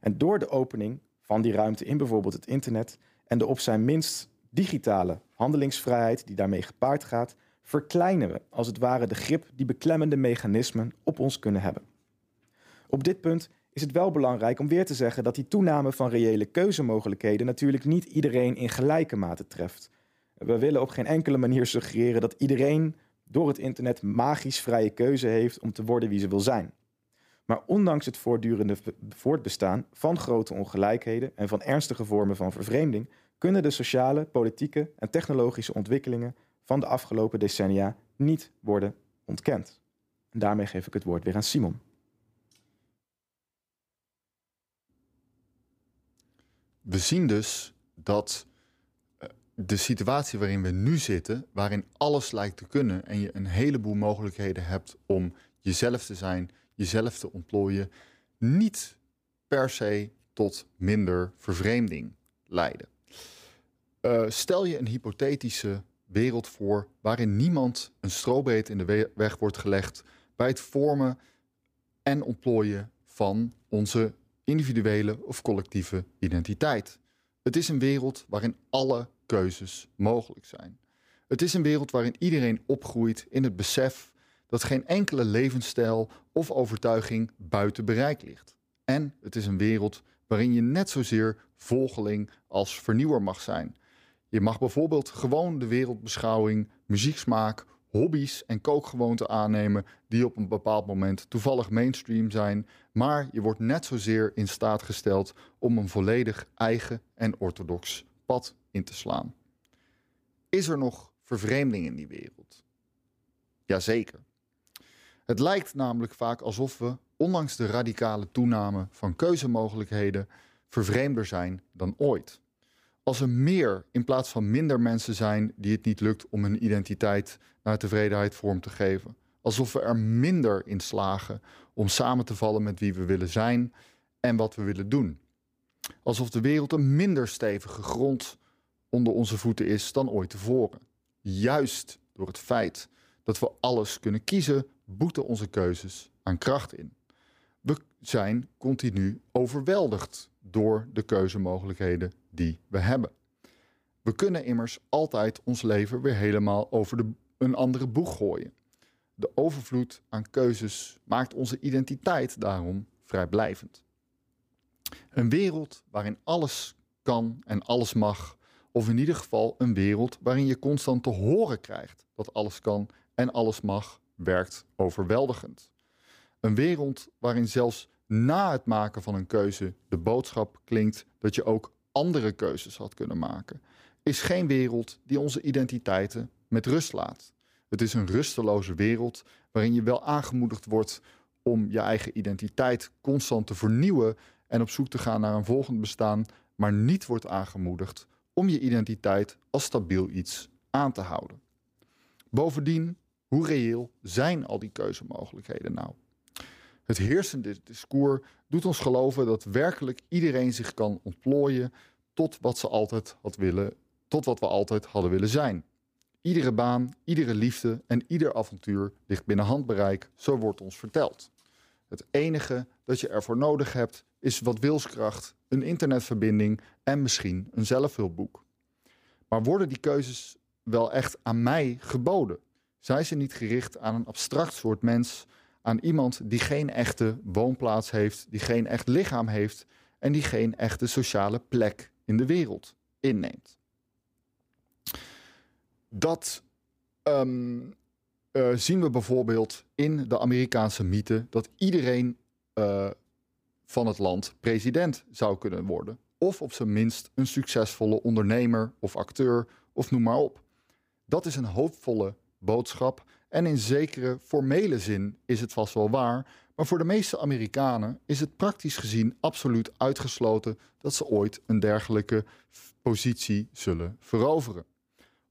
En door de opening van die ruimte in bijvoorbeeld het internet en de op zijn minst digitale handelingsvrijheid die daarmee gepaard gaat, verkleinen we als het ware de grip die beklemmende mechanismen op ons kunnen hebben. Op dit punt is het wel belangrijk om weer te zeggen dat die toename van reële keuzemogelijkheden natuurlijk niet iedereen in gelijke mate treft. We willen op geen enkele manier suggereren dat iedereen door het internet magisch vrije keuze heeft om te worden wie ze wil zijn. Maar ondanks het voortdurende voortbestaan van grote ongelijkheden en van ernstige vormen van vervreemding, kunnen de sociale, politieke en technologische ontwikkelingen van de afgelopen decennia niet worden ontkend. En daarmee geef ik het woord weer aan Simon. We zien dus dat eh, de situatie waarin we nu zitten, waarin alles lijkt te kunnen en je een heleboel mogelijkheden hebt om jezelf te zijn, jezelf te ontplooien, niet per se tot minder vervreemding leiden. Uh, stel je een hypothetische wereld voor waarin niemand een strobreed in de weg wordt gelegd bij het vormen en ontplooien van onze individuele of collectieve identiteit. Het is een wereld waarin alle keuzes mogelijk zijn. Het is een wereld waarin iedereen opgroeit in het besef dat geen enkele levensstijl of overtuiging buiten bereik ligt. En het is een wereld waarin je net zozeer volgeling als vernieuwer mag zijn. Je mag bijvoorbeeld gewoon de wereldbeschouwing, muzieksmaak, hobby's en kookgewoonten aannemen die op een bepaald moment toevallig mainstream zijn, maar je wordt net zozeer in staat gesteld om een volledig eigen en orthodox pad in te slaan. Is er nog vervreemding in die wereld? Jazeker. Het lijkt namelijk vaak alsof we, ondanks de radicale toename van keuzemogelijkheden, vervreemder zijn dan ooit. Als er meer in plaats van minder mensen zijn die het niet lukt om hun identiteit naar tevredenheid vorm te geven. Alsof we er minder in slagen om samen te vallen met wie we willen zijn en wat we willen doen. Alsof de wereld een minder stevige grond onder onze voeten is dan ooit tevoren. Juist door het feit dat we alles kunnen kiezen, boeten onze keuzes aan kracht in. We zijn continu overweldigd door de keuzemogelijkheden die we hebben. We kunnen immers altijd ons leven weer helemaal over de, een andere boeg gooien. De overvloed aan keuzes maakt onze identiteit daarom vrijblijvend. Een wereld waarin alles kan en alles mag, of in ieder geval een wereld waarin je constant te horen krijgt dat alles kan en alles mag, werkt overweldigend. Een wereld waarin zelfs na het maken van een keuze de boodschap klinkt dat je ook andere keuzes had kunnen maken, is geen wereld die onze identiteiten met rust laat. Het is een rusteloze wereld waarin je wel aangemoedigd wordt om je eigen identiteit constant te vernieuwen en op zoek te gaan naar een volgend bestaan, maar niet wordt aangemoedigd om je identiteit als stabiel iets aan te houden. Bovendien, hoe reëel zijn al die keuzemogelijkheden nou? Het heersende discours doet ons geloven dat werkelijk iedereen zich kan ontplooien tot wat ze altijd had willen, tot wat we altijd hadden willen zijn. Iedere baan, iedere liefde en ieder avontuur ligt binnen handbereik, zo wordt ons verteld. Het enige dat je ervoor nodig hebt is wat wilskracht, een internetverbinding en misschien een zelfhulpboek. Maar worden die keuzes wel echt aan mij geboden? Zijn ze niet gericht aan een abstract soort mens aan iemand die geen echte woonplaats heeft, die geen echt lichaam heeft en die geen echte sociale plek in de wereld inneemt. Dat ehm, eh, zien we bijvoorbeeld in de Amerikaanse mythe dat iedereen uh, van het land president zou kunnen worden. Of op zijn minst een succesvolle ondernemer of acteur of noem maar op. Dat is een hoopvolle boodschap en in zekere formele zin is het vast wel waar, Maar voor de meeste Amerikanen is het praktisch gezien absoluut uitgesloten dat ze ooit een dergelijke positie zullen veroveren.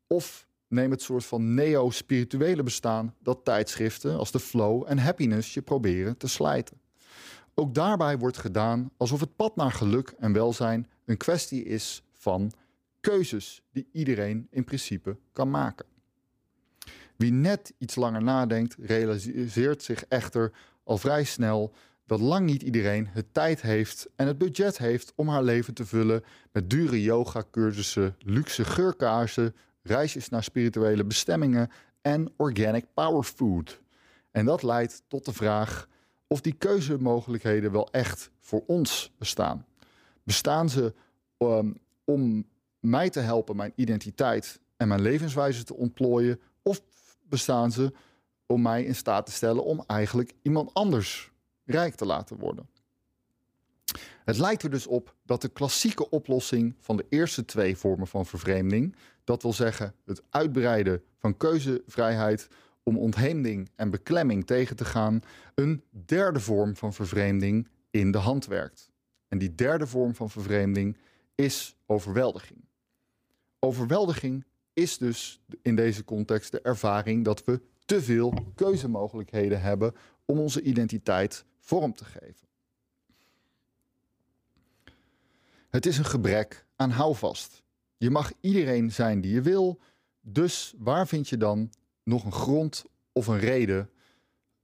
Of neem het soort van neo-spirituele bestaan dat tijdschriften als de Flow en Happiness je proberen te slijten. Ook daarbij wordt gedaan alsof het pad naar geluk en welzijn een kwestie is van keuzes die iedereen in principe kan maken. Wie net iets langer nadenkt, realiseert zich echter al vrij snel dat lang niet iedereen het tijd heeft en het budget heeft om haar leven te vullen met dure yoga-cursussen, luxe geurkaarsen, reisjes naar spirituele bestemmingen en organic power food. En dat leidt tot de vraag of die keuzemogelijkheden wel echt voor ons bestaan. Bestaan ze um, om mij te helpen mijn identiteit en mijn levenswijze te ontplooien, of bestaan ze om mij in staat te stellen om eigenlijk iemand anders rijk te laten worden? Het lijkt er dus op dat de klassieke oplossing van de eerste twee vormen van vervreemding, dat wil zeggen het uitbreiden van keuzevrijheid om ontheemding en beklemming tegen te gaan, een derde vorm van vervreemding in de hand werkt. En die derde vorm van vervreemding is overweldiging. Overweldiging is dus in deze context de ervaring dat we te veel keuzemogelijkheden hebben om onze identiteit vorm te geven. Het is een gebrek aan houvast. Je mag iedereen zijn die je wil, dus waar vind je dan nog een grond of een reden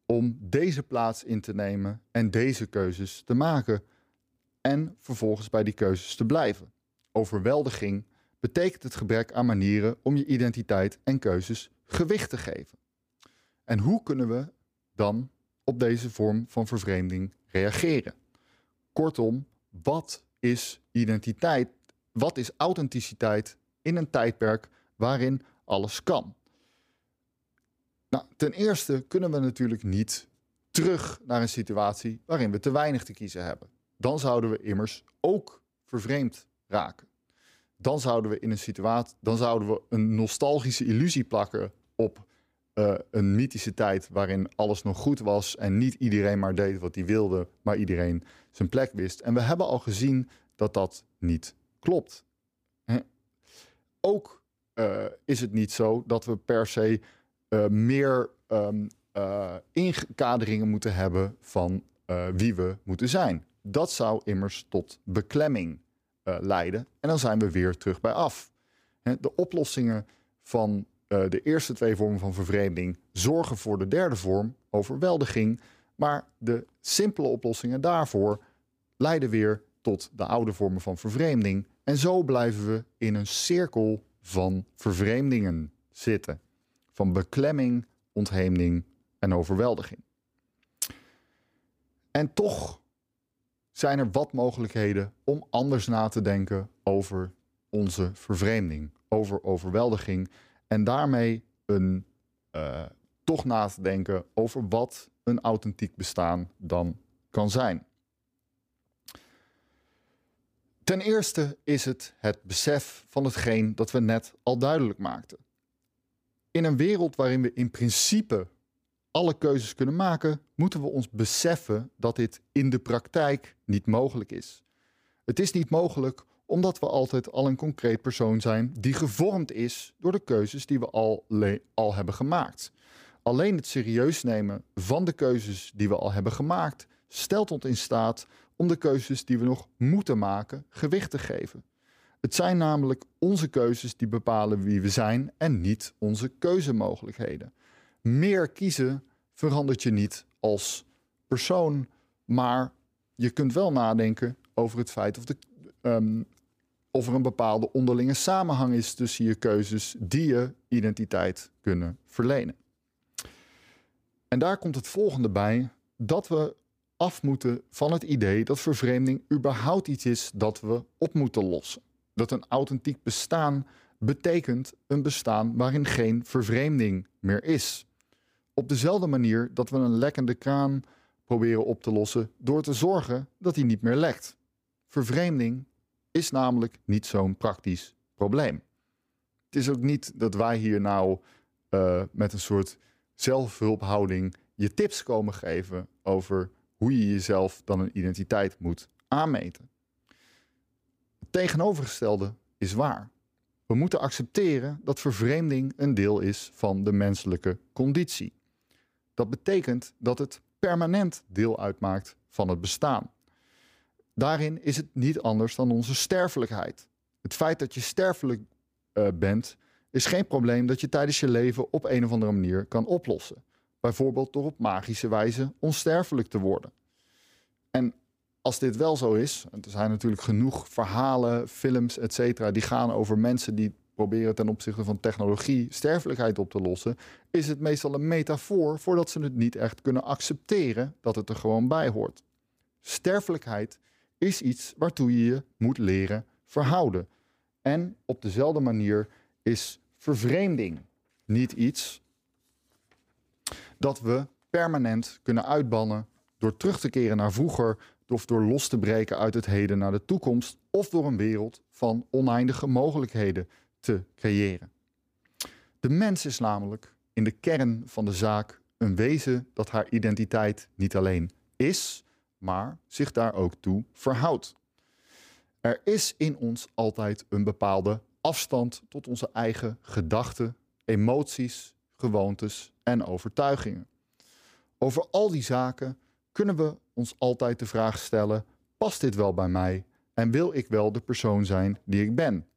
om deze plaats in te nemen en deze keuzes te maken en vervolgens bij die keuzes te blijven? Overweldiging betekent het gebrek aan manieren om je identiteit en keuzes gewicht te geven. En hoe kunnen we dan op deze vorm van vervreemding reageren? Kortom, wat is identiteit? Wat is authenticiteit in een tijdperk waarin alles kan? Nou, ten eerste kunnen we natuurlijk niet terug naar een situatie waarin we te weinig te kiezen hebben. Dan zouden we immers ook vervreemd raken. Dan zouden we in een situatie, dan zouden we een nostalgische illusie plakken op uh, een mythische tijd waarin alles nog goed was en niet iedereen maar deed wat hij wilde, maar iedereen zijn plek wist. En we hebben al gezien dat dat niet klopt. Ook uh, is het niet zo dat we per se uh, meer um, inkaderingen moeten hebben van wie we moeten zijn. Dat zou immers tot beklemming leiden. En dan zijn we weer terug bij af. De oplossingen van uh, de eerste twee vormen van vervreemding zorgen voor de derde vorm, overweldiging. Maar de simpele oplossingen daarvoor leiden weer tot de oude vormen van vervreemding. En zo blijven we in een cirkel van vervreemdingen zitten. Van beklemming, ontheemding en overweldiging. En toch zijn er wat mogelijkheden om anders na te denken over onze vervreemding, over overweldiging en daarmee een, uh, toch na te denken over wat een authentiek bestaan dan kan zijn. Ten eerste is het het besef van hetgeen dat we net al duidelijk maakten. In een wereld waarin we in principe alle keuzes kunnen maken, moeten we ons beseffen dat dit in de praktijk niet mogelijk is. Het is niet mogelijk omdat we altijd al een concreet persoon zijn die gevormd is door de keuzes die we al, al hebben gemaakt. Alleen het serieus nemen van de keuzes die we al hebben gemaakt stelt ons in staat om de keuzes die we nog moeten maken gewicht te geven. Het zijn namelijk onze keuzes die bepalen wie we zijn en niet onze keuzemogelijkheden. Meer kiezen verandert je niet als persoon, maar je kunt wel nadenken over het feit of de, um, of er een bepaalde onderlinge samenhang is tussen je keuzes die je identiteit kunnen verlenen. En daar komt het volgende bij: dat we af moeten van het idee dat vervreemding überhaupt iets is dat we op moeten lossen. Dat een authentiek bestaan betekent een bestaan waarin geen vervreemding meer is. Op dezelfde manier dat we een lekkende kraan proberen op te lossen door te zorgen dat hij niet meer lekt. Vervreemding is namelijk niet zo'n praktisch probleem. Het is ook niet dat wij hier nou uh, met een soort zelfhulphouding je tips komen geven over hoe je jezelf dan een identiteit moet aanmeten. Het tegenovergestelde is waar. We moeten accepteren dat vervreemding een deel is van de menselijke conditie. Dat betekent dat het permanent deel uitmaakt van het bestaan. Daarin is het niet anders dan onze sterfelijkheid. Het feit dat je sterfelijk uh, bent, is geen probleem dat je tijdens je leven op een of andere manier kan oplossen. Bijvoorbeeld door op magische wijze onsterfelijk te worden. En als dit wel zo is, en er zijn natuurlijk genoeg verhalen, films, et cetera, die gaan over mensen die proberen ten opzichte van technologie sterfelijkheid op te lossen, is het meestal een metafoor voordat ze het niet echt kunnen accepteren dat het er gewoon bij hoort. Sterfelijkheid is iets waartoe je je moet leren verhouden. En op dezelfde manier is vervreemding niet iets dat we permanent kunnen uitbannen door terug te keren naar vroeger of door los te breken uit het heden naar de toekomst of door een wereld van oneindige mogelijkheden te creëren. De mens is namelijk in de kern van de zaak een wezen dat haar identiteit niet alleen is, maar zich daar ook toe verhoudt. Er is in ons altijd een bepaalde afstand tot onze eigen gedachten, emoties, gewoontes en overtuigingen. Over al die zaken kunnen we ons altijd de vraag stellen: past dit wel bij mij en wil ik wel de persoon zijn die ik ben?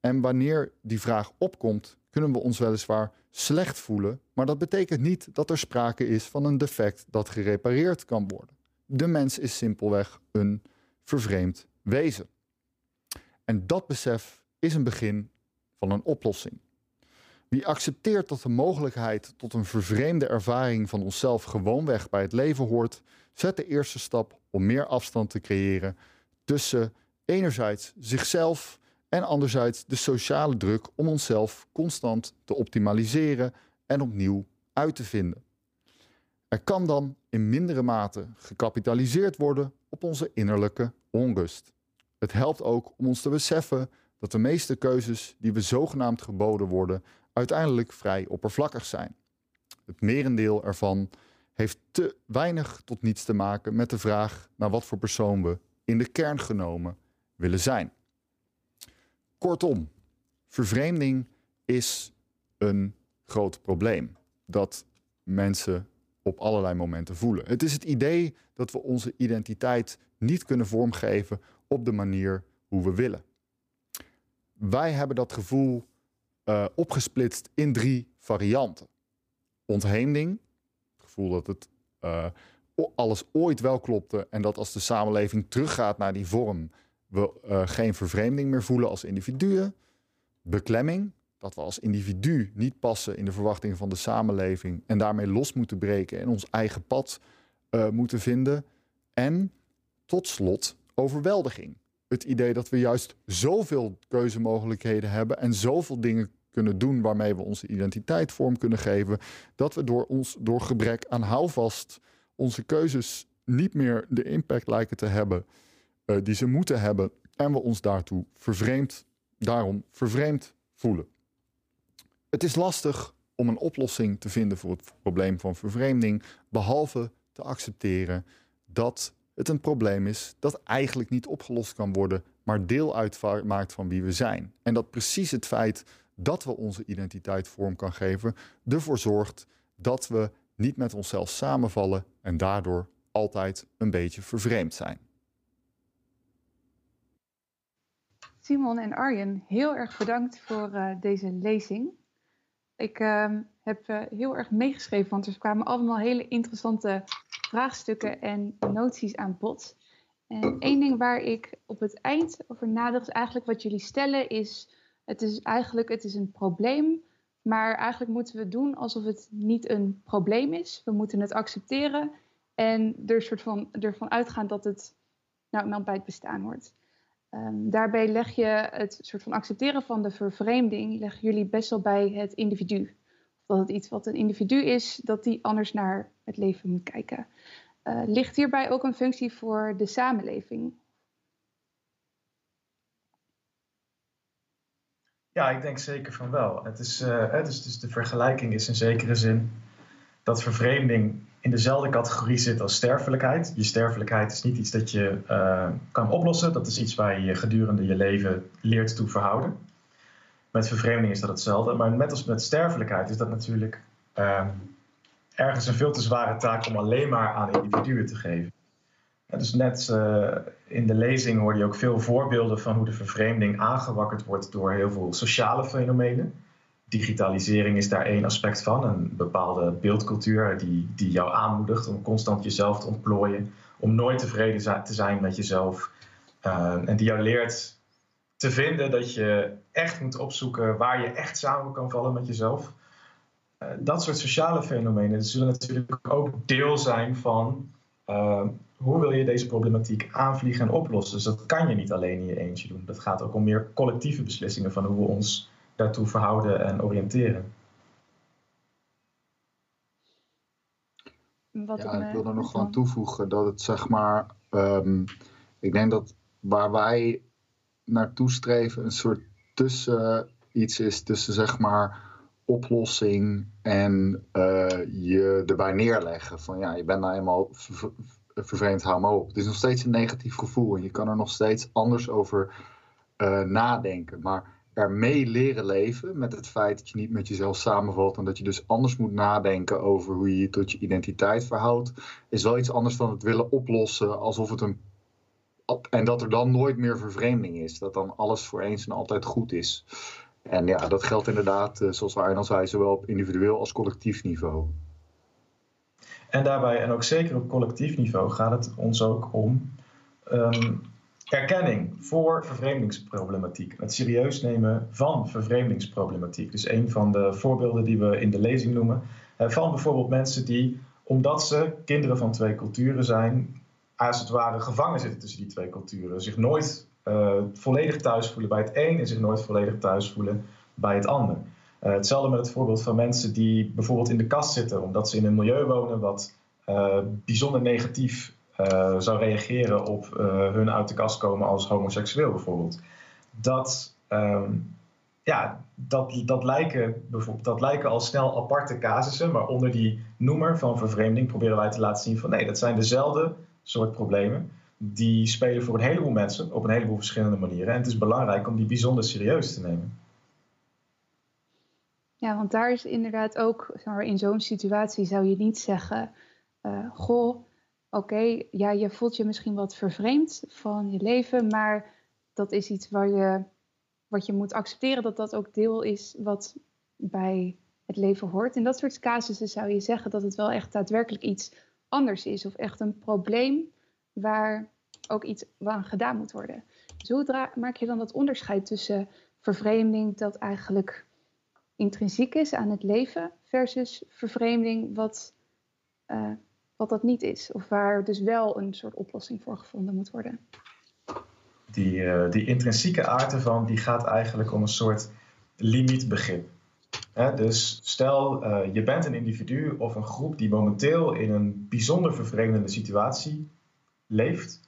En wanneer die vraag opkomt, kunnen we ons weliswaar slecht voelen, maar dat betekent niet dat er sprake is van een defect dat gerepareerd kan worden. De mens is simpelweg een vervreemd wezen. En dat besef is een begin van een oplossing. Wie accepteert dat de mogelijkheid tot een vervreemde ervaring van onszelf gewoonweg bij het leven hoort, zet de eerste stap om meer afstand te creëren tussen enerzijds zichzelf en anderzijds de sociale druk om onszelf constant te optimaliseren en opnieuw uit te vinden. Er kan dan in mindere mate gecapitaliseerd worden op onze innerlijke onrust. Het helpt ook om ons te beseffen dat de meeste keuzes die we zogenaamd geboden worden uiteindelijk vrij oppervlakkig zijn. Het merendeel ervan heeft te weinig tot niets te maken met de vraag naar wat voor persoon we in de kern genomen willen zijn. Kortom, vervreemding is een groot probleem dat mensen op allerlei momenten voelen. Het is het idee dat we onze identiteit niet kunnen vormgeven op de manier hoe we willen. Wij hebben dat gevoel uh, opgesplitst in drie varianten. Ontheemding, het gevoel dat het uh, alles ooit wel klopte en dat als de samenleving teruggaat naar die vorm, we uh, geen vervreemding meer voelen als individuen. Beklemming, dat we als individu niet passen in de verwachtingen van de samenleving en daarmee los moeten breken en ons eigen pad moeten vinden. En tot slot overweldiging. Het idee dat we juist zoveel keuzemogelijkheden hebben en zoveel dingen kunnen doen waarmee we onze identiteit vorm kunnen geven, dat we door ons door gebrek aan houvast onze keuzes niet meer de impact lijken te hebben uh, die ze moeten hebben en we ons daartoe vervreemd, daarom vervreemd voelen. Het is lastig om een oplossing te vinden voor het probleem van vervreemding, behalve te accepteren dat het een probleem is dat eigenlijk niet opgelost kan worden, maar deel uitmaakt van wie we zijn. En dat precies het feit dat we onze identiteit vorm kan geven, ervoor zorgt dat we niet met onszelf samenvallen en daardoor altijd een beetje vervreemd zijn. Simon en Arjen, heel erg bedankt voor uh, deze lezing. Ik uh, heb uh, heel erg meegeschreven, want er kwamen allemaal hele interessante vraagstukken en noties aan bod. En één ding waar ik op het eind over nadacht, eigenlijk wat jullie stellen, is het is eigenlijk het is een probleem, maar eigenlijk moeten we doen alsof het niet een probleem is. We moeten het accepteren en er soort van, ervan uitgaan dat het nou bij het bestaan hoort. Um, daarbij leg je het soort van accepteren van de vervreemding, leggen jullie best wel bij het individu. Dat het iets wat een individu is, dat die anders naar het leven moet kijken. Uh, ligt hierbij ook een functie voor de samenleving? Ja, ik denk zeker van wel. Het is, dus, dus de vergelijking is in zekere zin dat vervreemding in dezelfde categorie zit als sterfelijkheid. Je sterfelijkheid is niet iets dat je uh, kan oplossen. Dat is iets waar je gedurende je leven leert toe verhouden. Met vervreemding is dat hetzelfde. Maar net als met sterfelijkheid is dat natuurlijk uh, ergens een veel te zware taak om alleen maar aan individuen te geven. dus net uh, in de lezing hoorde je ook veel voorbeelden van hoe de vervreemding aangewakkerd wordt door heel veel sociale fenomenen digitalisering is daar één aspect van. Een bepaalde beeldcultuur die, die jou aanmoedigt om constant jezelf te ontplooien. Om nooit tevreden te zijn met jezelf. Uh, en die jou leert te vinden dat je echt moet opzoeken waar je echt samen kan vallen met jezelf. Uh, dat soort sociale fenomenen zullen natuurlijk ook deel zijn van uh, hoe wil je deze problematiek aanvliegen en oplossen. Dus dat kan je niet alleen in je eentje doen. Dat gaat ook om meer collectieve beslissingen van hoe we ons daartoe verhouden en oriënteren. Wat ja, ik wil er nog aan toevoegen dat het zeg maar, um, ik denk dat waar wij naartoe streven een soort tussen iets is tussen zeg maar oplossing en uh, je erbij neerleggen van ja, je bent nou eenmaal ver, vervreemd, hou maar op. Het is nog steeds een negatief gevoel en je kan er nog steeds anders over uh, nadenken, maar ermee leren leven met het feit dat je niet met jezelf samenvalt en dat je dus anders moet nadenken over hoe je je tot je identiteit verhoudt, is wel iets anders dan het willen oplossen alsof het een. En dat er dan nooit meer vervreemding is. Dat dan alles voor eens en altijd goed is. En ja, dat geldt inderdaad, eh, zoals Arjen al zei, zowel op individueel als collectief niveau. En daarbij, en ook zeker op collectief niveau, gaat het ons ook om um, Erkenning voor vervreemdingsproblematiek. Het serieus nemen van vervreemdingsproblematiek. Dus een van de voorbeelden die we in de lezing noemen. Eh, van bijvoorbeeld mensen die, omdat ze kinderen van twee culturen zijn, als het ware gevangen zitten tussen die twee culturen. Zich nooit uh, volledig thuis voelen bij het een en zich nooit volledig thuis voelen bij het ander. Uh, hetzelfde met het voorbeeld van mensen die bijvoorbeeld in de kast zitten omdat ze in een milieu wonen wat uh, bijzonder negatief zou reageren op uh, hun uit de kast komen als homoseksueel bijvoorbeeld. Dat, um, ja, dat, dat, lijken, bijvoorbeeld, dat lijken al snel aparte casussen, maar onder die noemer van vervreemding proberen wij te laten zien van nee, dat zijn dezelfde soort problemen. Die spelen voor een heleboel mensen op een heleboel verschillende manieren. En het is belangrijk om die bijzonder serieus te nemen. Ja, want daar is inderdaad ook, in zo'n situatie zou je niet zeggen: uh, Goh, oké, ja, je voelt je misschien wat vervreemd van je leven, maar dat is iets waar je, wat je moet accepteren dat dat ook deel is wat bij het leven hoort. In dat soort casussen zou je zeggen dat het wel echt daadwerkelijk iets anders is of echt een probleem waar ook iets aan gedaan moet worden. Dus hoe maak je dan dat onderscheid tussen vervreemding dat eigenlijk intrinsiek is aan het leven versus vervreemding wat uh, wat dat niet is. Of waar dus wel een soort oplossing voor gevonden moet worden. Die, uh, die intrinsieke aard ervan die gaat eigenlijk om een soort limietbegrip. Dus stel uh, je bent een individu of een groep die momenteel in een bijzonder vervreemdende situatie leeft.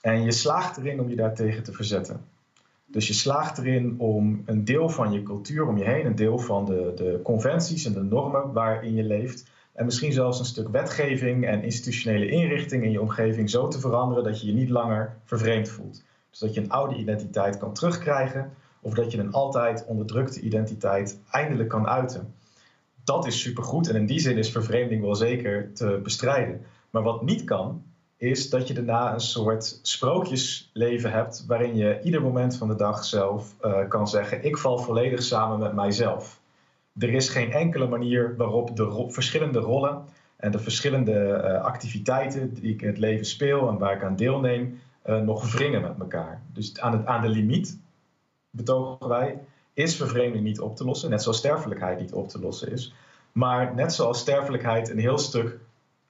En je slaagt erin om je daartegen te verzetten. Dus je slaagt erin om een deel van je cultuur om je heen, een deel van de, de conventies en de normen waarin je leeft, en misschien zelfs een stuk wetgeving en institutionele inrichting in je omgeving zo te veranderen dat je je niet langer vervreemd voelt. Dus dat je een oude identiteit kan terugkrijgen of dat je een altijd onderdrukte identiteit eindelijk kan uiten. Dat is supergoed en in die zin is vervreemding wel zeker te bestrijden. Maar wat niet kan, is dat je daarna een soort sprookjesleven hebt waarin je ieder moment van de dag zelf uh, kan zeggen: ik val volledig samen met mijzelf. Er is geen enkele manier waarop de verschillende rollen en de verschillende uh, activiteiten die ik in het leven speel en waar ik aan deelneem, uh, nog wringen met elkaar. Dus aan, het, aan de limiet, betogen wij, is vervreemding niet op te lossen, net zoals sterfelijkheid niet op te lossen is. Maar net zoals sterfelijkheid een heel stuk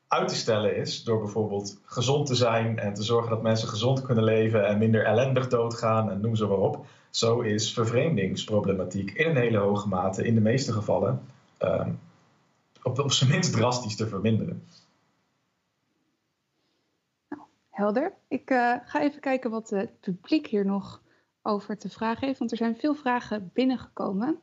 uit te stellen is, door bijvoorbeeld gezond te zijn en te zorgen dat mensen gezond kunnen leven en minder ellendig doodgaan en noem ze maar op, zo is vervreemdingsproblematiek in een hele hoge mate, in de meeste gevallen, uh, op, op zijn minst drastisch te verminderen. Nou, helder. Ik uh, ga even kijken wat het publiek hier nog over te vragen heeft, want er zijn veel vragen binnengekomen.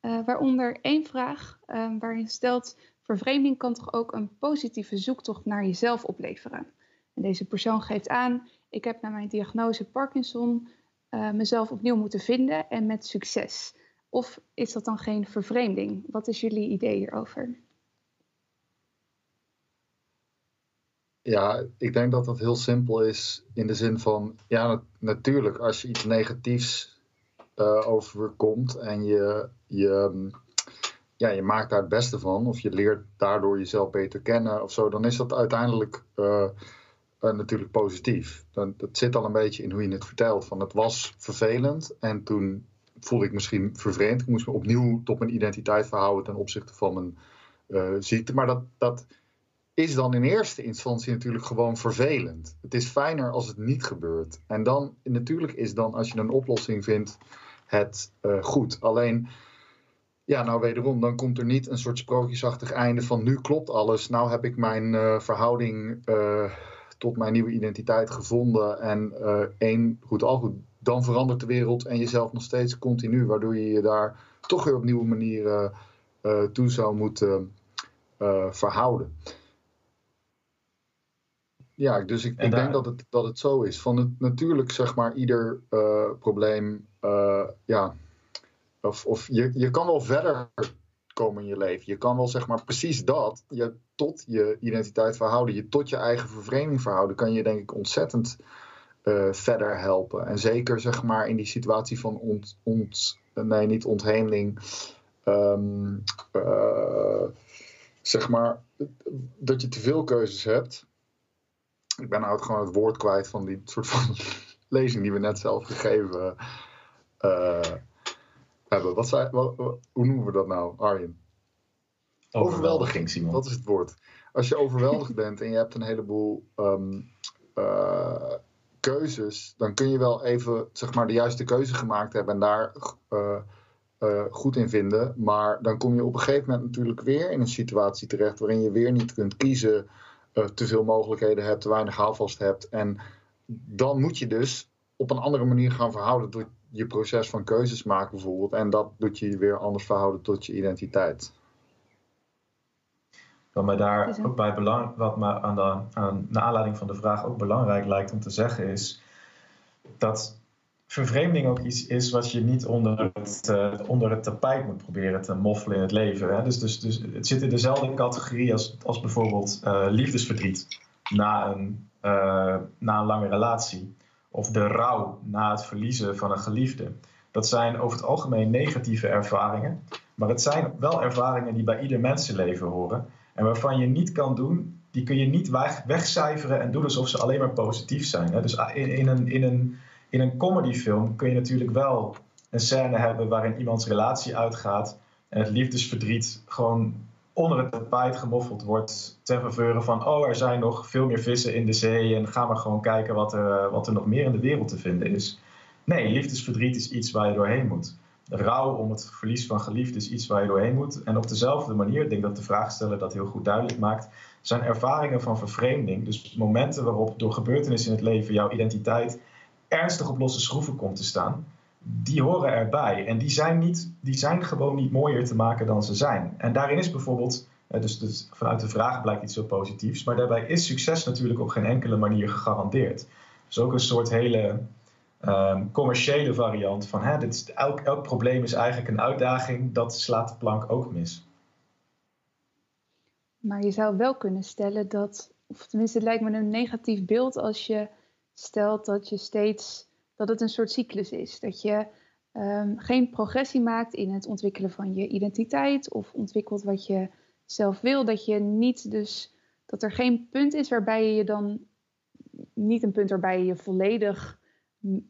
Uh, waaronder één vraag uh, waarin stelt vervreemding kan toch ook een positieve zoektocht naar jezelf opleveren. En deze persoon geeft aan, ik heb na mijn diagnose Parkinson uh, mezelf opnieuw moeten vinden en met succes. Of is dat dan geen vervreemding? Wat is jullie idee hierover? Ja, ik denk dat dat heel simpel is in de zin van, ja, natuurlijk, als je iets negatiefs uh, overkomt en je, je, ja, je maakt daar het beste van, of je leert daardoor jezelf beter kennen of zo, dan is dat uiteindelijk uh, uh, natuurlijk positief. Dat zit al een beetje in hoe je het vertelt. Van het was vervelend en toen voelde ik misschien vervreemd. Ik moest me opnieuw tot mijn identiteit verhouden ten opzichte van mijn uh, ziekte. Maar dat, dat is dan in eerste instantie natuurlijk gewoon vervelend. Het is fijner als het niet gebeurt. En dan natuurlijk is dan als je een oplossing vindt het uh, goed. Alleen ja, nou wederom, dan komt er niet een soort sprookjesachtig einde van nu klopt alles. Nou heb ik mijn verhouding tot mijn nieuwe identiteit gevonden. En uh, één, goed al goed, dan verandert de wereld en jezelf nog steeds continu. Waardoor je je daar toch weer op nieuwe manieren uh, toe zou moeten uh, verhouden. Ja, dus ik, ik denk dat het, dat het zo is. Van het, natuurlijk, zeg maar, ieder probleem, ja, of, of je, je kan wel verder komen in je leven. Je kan wel zeg maar precies dat, je tot je identiteit verhouden, je tot je eigen vervreemding verhouden, kan je denk ik ontzettend uh, verder helpen. En zeker zeg maar in die situatie van ont, ont nee niet ontheemding, um, uh, zeg maar dat je te veel keuzes hebt. Ik ben nou gewoon het woord kwijt van die soort van lezing die we net zelf gegeven uh, hebben. Wat zei, wat, hoe noemen we dat nou, Arjen? Overweldiging, Simon. Dat is het woord. Als je overweldigd bent en je hebt een heleboel um, uh, keuzes, dan kun je wel even zeg maar, de juiste keuze gemaakt hebben en daar uh, uh, goed in vinden. Maar dan kom je op een gegeven moment natuurlijk weer in een situatie terecht waarin je weer niet kunt kiezen, te veel mogelijkheden hebt, te weinig houvast hebt. En dan moet je dus op een andere manier gaan verhouden door je proces van keuzes maken bijvoorbeeld. En dat doet je weer anders verhouden tot je identiteit. Wat mij daar ook bij belang, wat me aan de, aan, naar aanleiding van de vraag ook belangrijk lijkt om te zeggen, is dat vervreemding ook iets is wat je niet onder het, uh, onder het tapijt moet proberen te moffelen in het leven. Hè? Dus, dus, dus het zit in dezelfde categorie als, als bijvoorbeeld uh, liefdesverdriet na een, uh, na een lange relatie. Of de rouw na het verliezen van een geliefde. Dat zijn over het algemeen negatieve ervaringen. Maar het zijn wel ervaringen die bij ieder mensenleven horen. En waarvan je niet kan doen, die kun je niet weg, wegcijferen en doen alsof ze alleen maar positief zijn. Dus in, in, een, in, een, in een comedyfilm kun je natuurlijk wel een scène hebben waarin iemands relatie uitgaat en het liefdesverdriet gewoon onder het tapijt gemoffeld wordt ten faveur van oh er zijn nog veel meer vissen in de zee en ga maar gewoon kijken wat er, wat er nog meer in de wereld te vinden is. Nee, liefdesverdriet is iets waar je doorheen moet rouw om het verlies van geliefd is iets waar je doorheen moet. En op dezelfde manier, ik denk dat de vraagsteller dat heel goed duidelijk maakt, zijn ervaringen van vervreemding, dus momenten waarop door gebeurtenissen in het leven jouw identiteit ernstig op losse schroeven komt te staan, die horen erbij. En die zijn, niet, die zijn gewoon niet mooier te maken dan ze zijn. En daarin is bijvoorbeeld, dus, dus vanuit de vraag blijkt iets zo positiefs, maar daarbij is succes natuurlijk op geen enkele manier gegarandeerd. Dus ook een soort hele um, commerciële variant van hè, dit is, elk, elk probleem is eigenlijk een uitdaging, dat slaat de plank ook mis. Maar je zou wel kunnen stellen dat, of tenminste het lijkt me een negatief beeld als je stelt dat je steeds, dat het een soort cyclus is. Dat je um, geen progressie maakt in het ontwikkelen van je identiteit of ontwikkelt wat je zelf wil. Dat je niet dus, dat er geen punt is waarbij je je dan, niet een punt waarbij je je volledig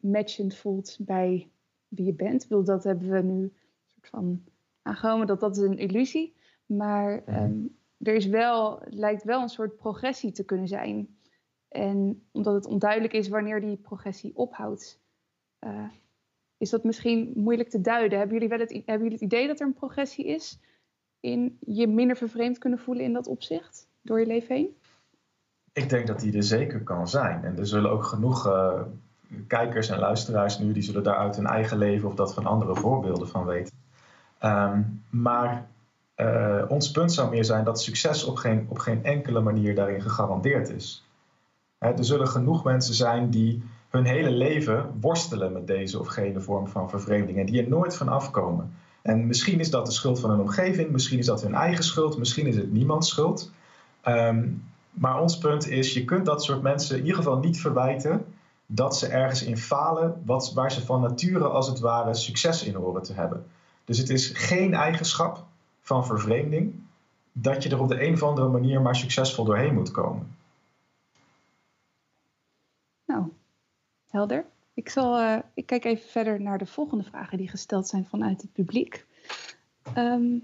matchend voelt bij wie je bent. Ik dat hebben we nu soort van aangenomen dat dat is een illusie. Maar um, er is wel, het lijkt wel een soort progressie te kunnen zijn. En omdat het onduidelijk is wanneer die progressie ophoudt, uh, is dat misschien moeilijk te duiden. Hebben jullie wel het, hebben jullie het idee dat er een progressie is in je minder vervreemd kunnen voelen in dat opzicht door je leven heen? Ik denk dat die er zeker kan zijn. En er zullen ook genoeg uh, kijkers en luisteraars nu, die zullen daar uit hun eigen leven of dat van andere voorbeelden van weten. Um, maar uh, ons punt zou meer zijn dat succes op geen, op geen enkele manier daarin gegarandeerd is. Er zullen genoeg mensen zijn die hun hele leven worstelen met deze of gene vorm van vervreemding en die er nooit van afkomen. En misschien is dat de schuld van hun omgeving, misschien is dat hun eigen schuld, misschien is het niemands schuld. Um, maar ons punt is, je kunt dat soort mensen in ieder geval niet verwijten dat ze ergens in falen wat, waar ze van nature als het ware succes in horen te hebben. Dus het is geen eigenschap van vervreemding dat je er op de een of andere manier maar succesvol doorheen moet komen. Nou, helder. Ik, zal, uh, ik kijk even verder naar de volgende vragen die gesteld zijn vanuit het publiek. Um,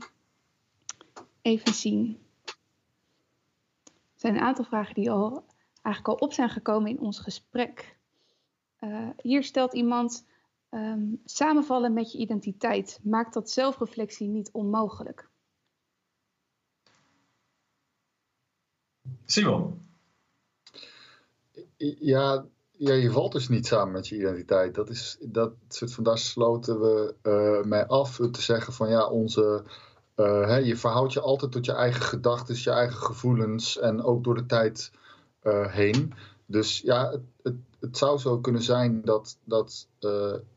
even zien. Er zijn een aantal vragen die al, eigenlijk al op zijn gekomen in ons gesprek. Uh, hier stelt iemand: um, samenvallen met je identiteit maakt dat zelfreflectie niet onmogelijk? Simon. Ja, ja, je valt dus niet samen met je identiteit. Dat is, dat soort van, daar sloten we uh, mee af. Te zeggen van ja, onze, uh, hè, je verhoudt je altijd tot je eigen gedachten, je eigen gevoelens en ook door de tijd uh, heen. Dus ja, het, het, het, zou zo kunnen zijn dat, dat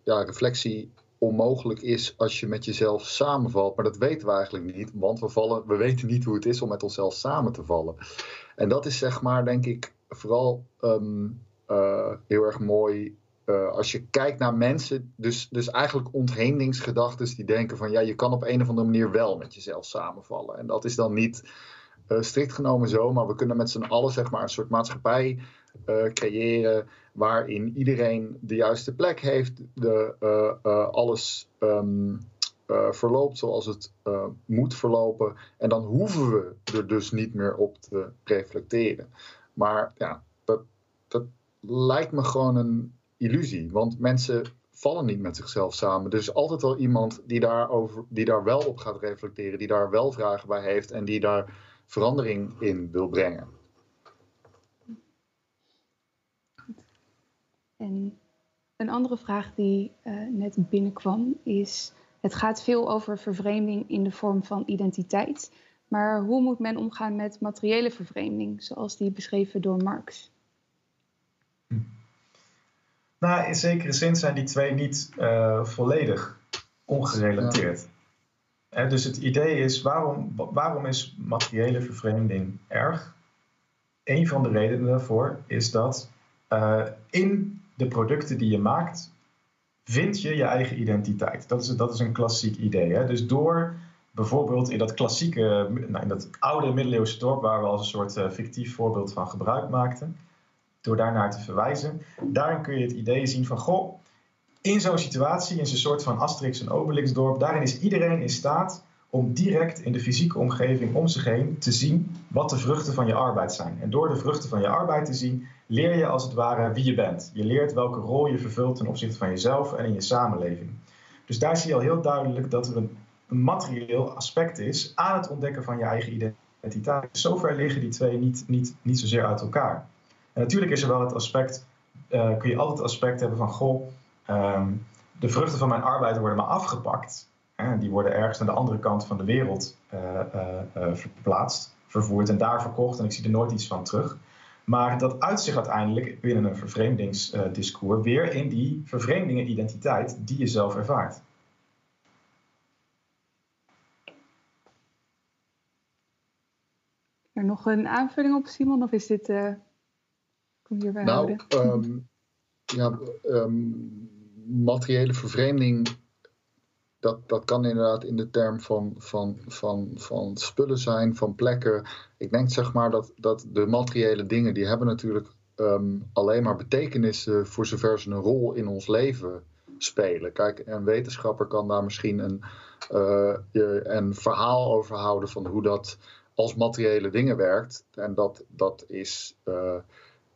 ja, reflectie onmogelijk is als je met jezelf samenvalt. Maar dat weten we eigenlijk niet, want we, vallen, we weten niet hoe het is om met onszelf samen te vallen. En dat is zeg maar, denk ik, vooral um, uh, heel erg mooi. Uh, als je kijkt naar mensen, dus, dus eigenlijk ontheendingsgedachten die denken van ja, je kan op een of andere manier wel met jezelf samenvallen. En dat is dan niet uh, strikt genomen zo, maar we kunnen met z'n allen zeg maar een soort maatschappij creëren waarin iedereen de juiste plek heeft, de, alles um, verloopt zoals het moet verlopen. En dan hoeven we er dus niet meer op te reflecteren. Maar ja, dat lijkt me gewoon een illusie. Want mensen vallen niet met zichzelf samen. Is altijd wel iemand die, daarover, die daar wel op gaat reflecteren, die daar wel vragen bij heeft en die daar verandering in wil brengen. En een andere vraag die uh, net binnenkwam is: het gaat veel over vervreemding in de vorm van identiteit. Maar hoe moet men omgaan met materiële vervreemding, zoals die beschreven door Marx? Nou, in zekere zin zijn die twee niet uh, volledig ongerelateerd. Ja. dus het idee is, waarom, waarom is materiële vervreemding erg? Een van de redenen daarvoor is dat uh, in de producten die je maakt, vind je je eigen identiteit. Dat is, dat is een klassiek idee. Hè? Dus door bijvoorbeeld in dat klassieke, nou, in dat oude middeleeuwse dorp waar we als een soort uh, fictief voorbeeld van gebruik maakten, door daarnaar te verwijzen. Daarin kun je het idee zien van, goh, in zo'n situatie, in zo'n soort van Asterix en Obelix dorp, daarin is iedereen in staat om direct in de fysieke omgeving om zich heen te zien wat de vruchten van je arbeid zijn. En door de vruchten van je arbeid te zien, leer je als het ware wie je bent. Je leert welke rol je vervult ten opzichte van jezelf en in je samenleving. Dus daar zie je al heel duidelijk dat er een, materieel aspect is aan het ontdekken van je eigen identiteit. Zover liggen die twee niet, niet, niet zozeer uit elkaar. Natuurlijk is er wel het aspect, uh, kun je altijd het aspect hebben van, goh, um, de vruchten van mijn arbeid worden maar afgepakt. Hè, die worden ergens naar de andere kant van de wereld uh, uh, verplaatst, vervoerd en daar verkocht en ik zie er nooit iets van terug. Maar dat uitzicht uiteindelijk binnen een vervreemdingsdiscours weer in die vervreemdingen identiteit die je zelf ervaart. Er nog een aanvulling op, Simon, of is dit nou, um, ja, um, materiële vervreemding, dat, dat kan inderdaad in de term van, van, van, van spullen zijn, van plekken. Ik denk zeg maar dat, dat de materiële dingen, die hebben natuurlijk um, alleen maar betekenis voor zover ze een rol in ons leven spelen. Kijk, een wetenschapper kan daar misschien een, uh, een verhaal over houden van hoe dat als materiële dingen werkt. En dat, dat is. Uh,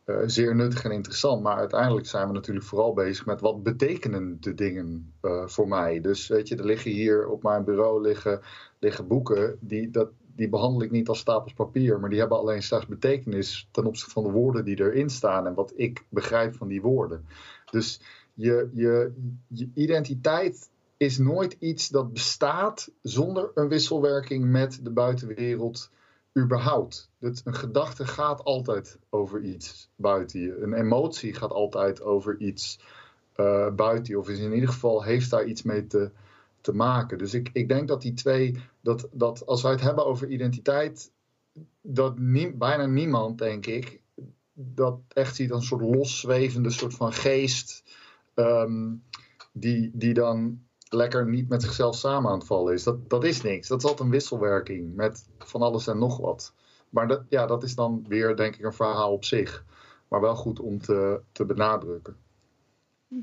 uh, zeer nuttig en interessant. Maar uiteindelijk zijn we natuurlijk vooral bezig met wat betekenen de dingen uh, voor mij. Dus weet je, er liggen hier op mijn bureau liggen, liggen boeken. Die, dat, die behandel ik niet als stapels papier. Maar die hebben alleen straks betekenis ten opzichte van de woorden die erin staan. En wat ik begrijp van die woorden. Dus je, je, je identiteit is nooit iets dat bestaat zonder een wisselwerking met de buitenwereld überhaupt. Dat een gedachte gaat altijd over iets buiten je. Een emotie gaat altijd over iets uh, buiten je. Of is in ieder geval heeft daar iets mee te, te maken. Dus ik, ik denk dat die twee, dat, dat als wij het hebben over identiteit, dat bijna niemand, denk ik, dat echt ziet als een soort loszwevende soort van geest. Ehm, die, die dan lekker niet met zichzelf samen aan het vallen is. Dat, dat is niks. Dat is altijd een wisselwerking met van alles en nog wat. Maar dat, ja, dat is dan weer, denk ik, een verhaal op zich. Maar wel goed om te, te benadrukken.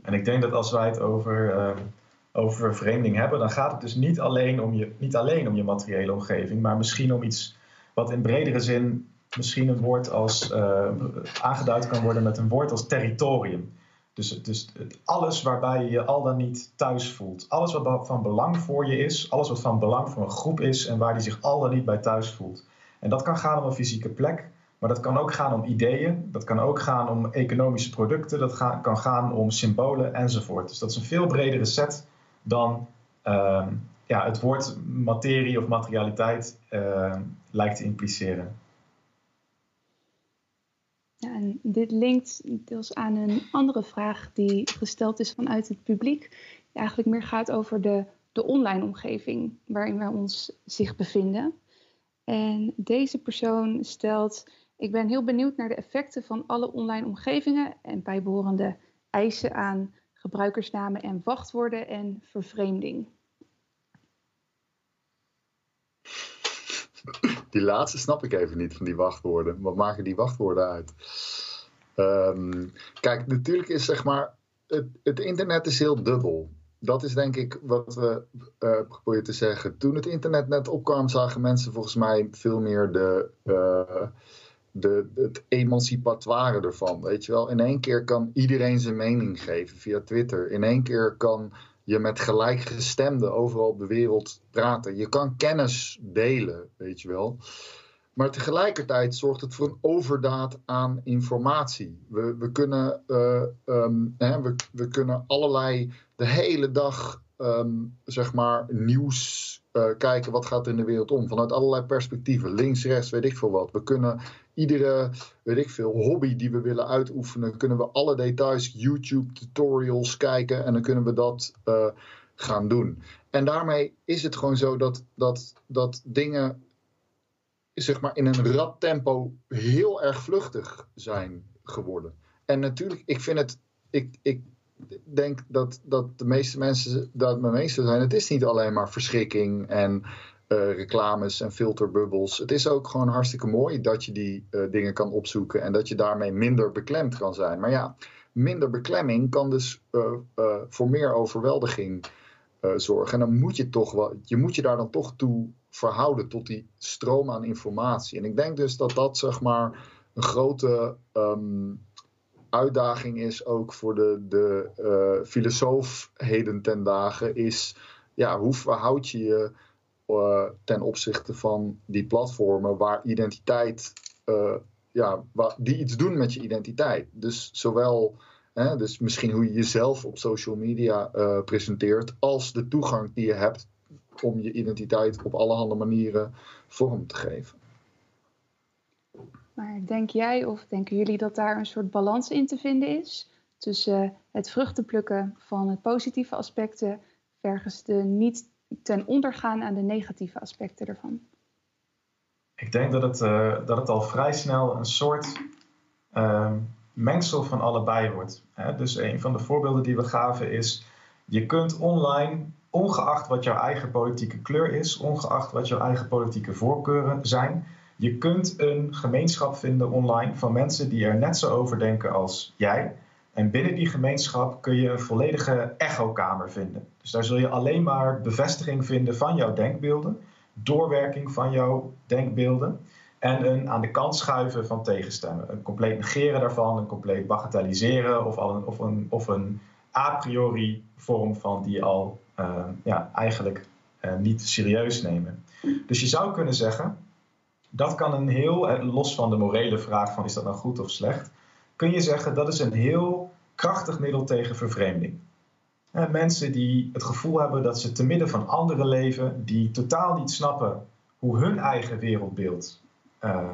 En ik denk dat als wij het over, uh, over vervreemding hebben, dan gaat het dus niet alleen, om je, niet alleen om je materiële omgeving, maar misschien om iets wat in bredere zin misschien een woord als uh, aangeduid kan worden met een woord als territorium. Dus, dus alles waarbij je je al dan niet thuis voelt. Alles wat van belang voor je is, alles wat van belang voor een groep is en waar die zich al dan niet bij thuis voelt. En dat kan gaan om een fysieke plek, maar dat kan ook gaan om ideeën, dat kan ook gaan om economische producten, dat kan gaan om symbolen enzovoort. Dus dat is een veel bredere set dan uh, ja, het woord materie of materialiteit uh, lijkt te impliceren. Ja, en dit linkt deels aan een andere vraag die gesteld is vanuit het publiek. Die eigenlijk meer gaat over de, de online omgeving waarin wij ons zich bevinden. En deze persoon stelt: Ik ben heel benieuwd naar de effecten van alle online omgevingen en bijbehorende eisen aan gebruikersnamen en wachtwoorden en vervreemding. Die laatste snap ik even niet van die wachtwoorden. Wat maken die wachtwoorden uit? Ehm, kijk, natuurlijk is zeg maar. Het, het, internet is heel dubbel. Dat is denk ik wat we uh, proberen te zeggen. Toen het internet net opkwam, zagen mensen volgens mij veel meer de, uh, de, het emancipatoire ervan. Weet je wel, in één keer kan iedereen zijn mening geven via Twitter. In één keer kan je met gelijkgestemden overal op de wereld praten. Je kan kennis delen, weet je wel. Maar tegelijkertijd zorgt het voor een overdaad aan informatie. We, we, kunnen, uh, um, hè, we, we kunnen allerlei de hele dag um, zeg maar nieuws uh, kijken wat gaat in de wereld om. Vanuit allerlei perspectieven. Links, rechts, weet ik veel wat. We kunnen iedere, weet ik veel, hobby die we willen uitoefenen, kunnen we alle details, YouTube tutorials kijken en dan kunnen we dat uh, gaan doen. En daarmee is het gewoon zo dat, dat, dat dingen zeg maar in een rap tempo heel erg vluchtig zijn geworden. En natuurlijk, ik vind het, ik, ik denk dat, dat de meeste mensen dat mijn meester zijn. Het is niet alleen maar verschrikking en uh, reclames en filterbubbels. Het is ook gewoon hartstikke mooi dat je die uh, dingen kan opzoeken en dat je daarmee minder beklemd kan zijn. Maar ja, minder beklemming kan dus uh, voor meer overweldiging zorgen. En dan moet je toch wel, je moet je daar dan toch toe verhouden tot die stroom aan informatie. En ik denk dus dat dat zeg maar een grote um, uitdaging is ook voor de, de uh, ten dagen, is ja, hoe verhoud je je uh, ten opzichte van die platformen waar identiteit, uh, ja, waar, die iets doen met je identiteit. Dus zowel, hè, dus misschien hoe je jezelf op social media presenteert, als de toegang die je hebt om je identiteit op allerhande manieren vorm te geven. Maar denk jij of denken jullie dat daar een soort balans in te vinden is tussen het vruchtenplukken van het positieve aspecten versus de niet ten onder gaan aan de negatieve aspecten ervan? Ik denk dat het, uh, dat het al vrij snel een soort uh, mengsel van allebei wordt. Hè? Dus een van de voorbeelden die we gaven is: je kunt online, ongeacht wat jouw eigen politieke kleur is, ongeacht wat jouw eigen politieke voorkeuren zijn, je kunt een gemeenschap vinden online van mensen die er net zo over denken als jij. En binnen die gemeenschap kun je een volledige echokamer vinden. Dus daar zul je alleen maar bevestiging vinden van jouw denkbeelden, doorwerking van jouw denkbeelden en een aan de kant schuiven van tegenstemmen. Een compleet negeren daarvan, een compleet bagatelliseren of, al een, of, een, of een a priori vorm van die al uh, ja, eigenlijk uh, niet serieus nemen. Dus je zou kunnen zeggen, dat kan een heel, los van de morele vraag van is dat nou goed of slecht, kun je zeggen dat is een heel krachtig middel tegen vervreemding. mensen die het gevoel hebben dat ze te midden van anderen leven, die totaal niet snappen hoe hun eigen wereldbeeld uh,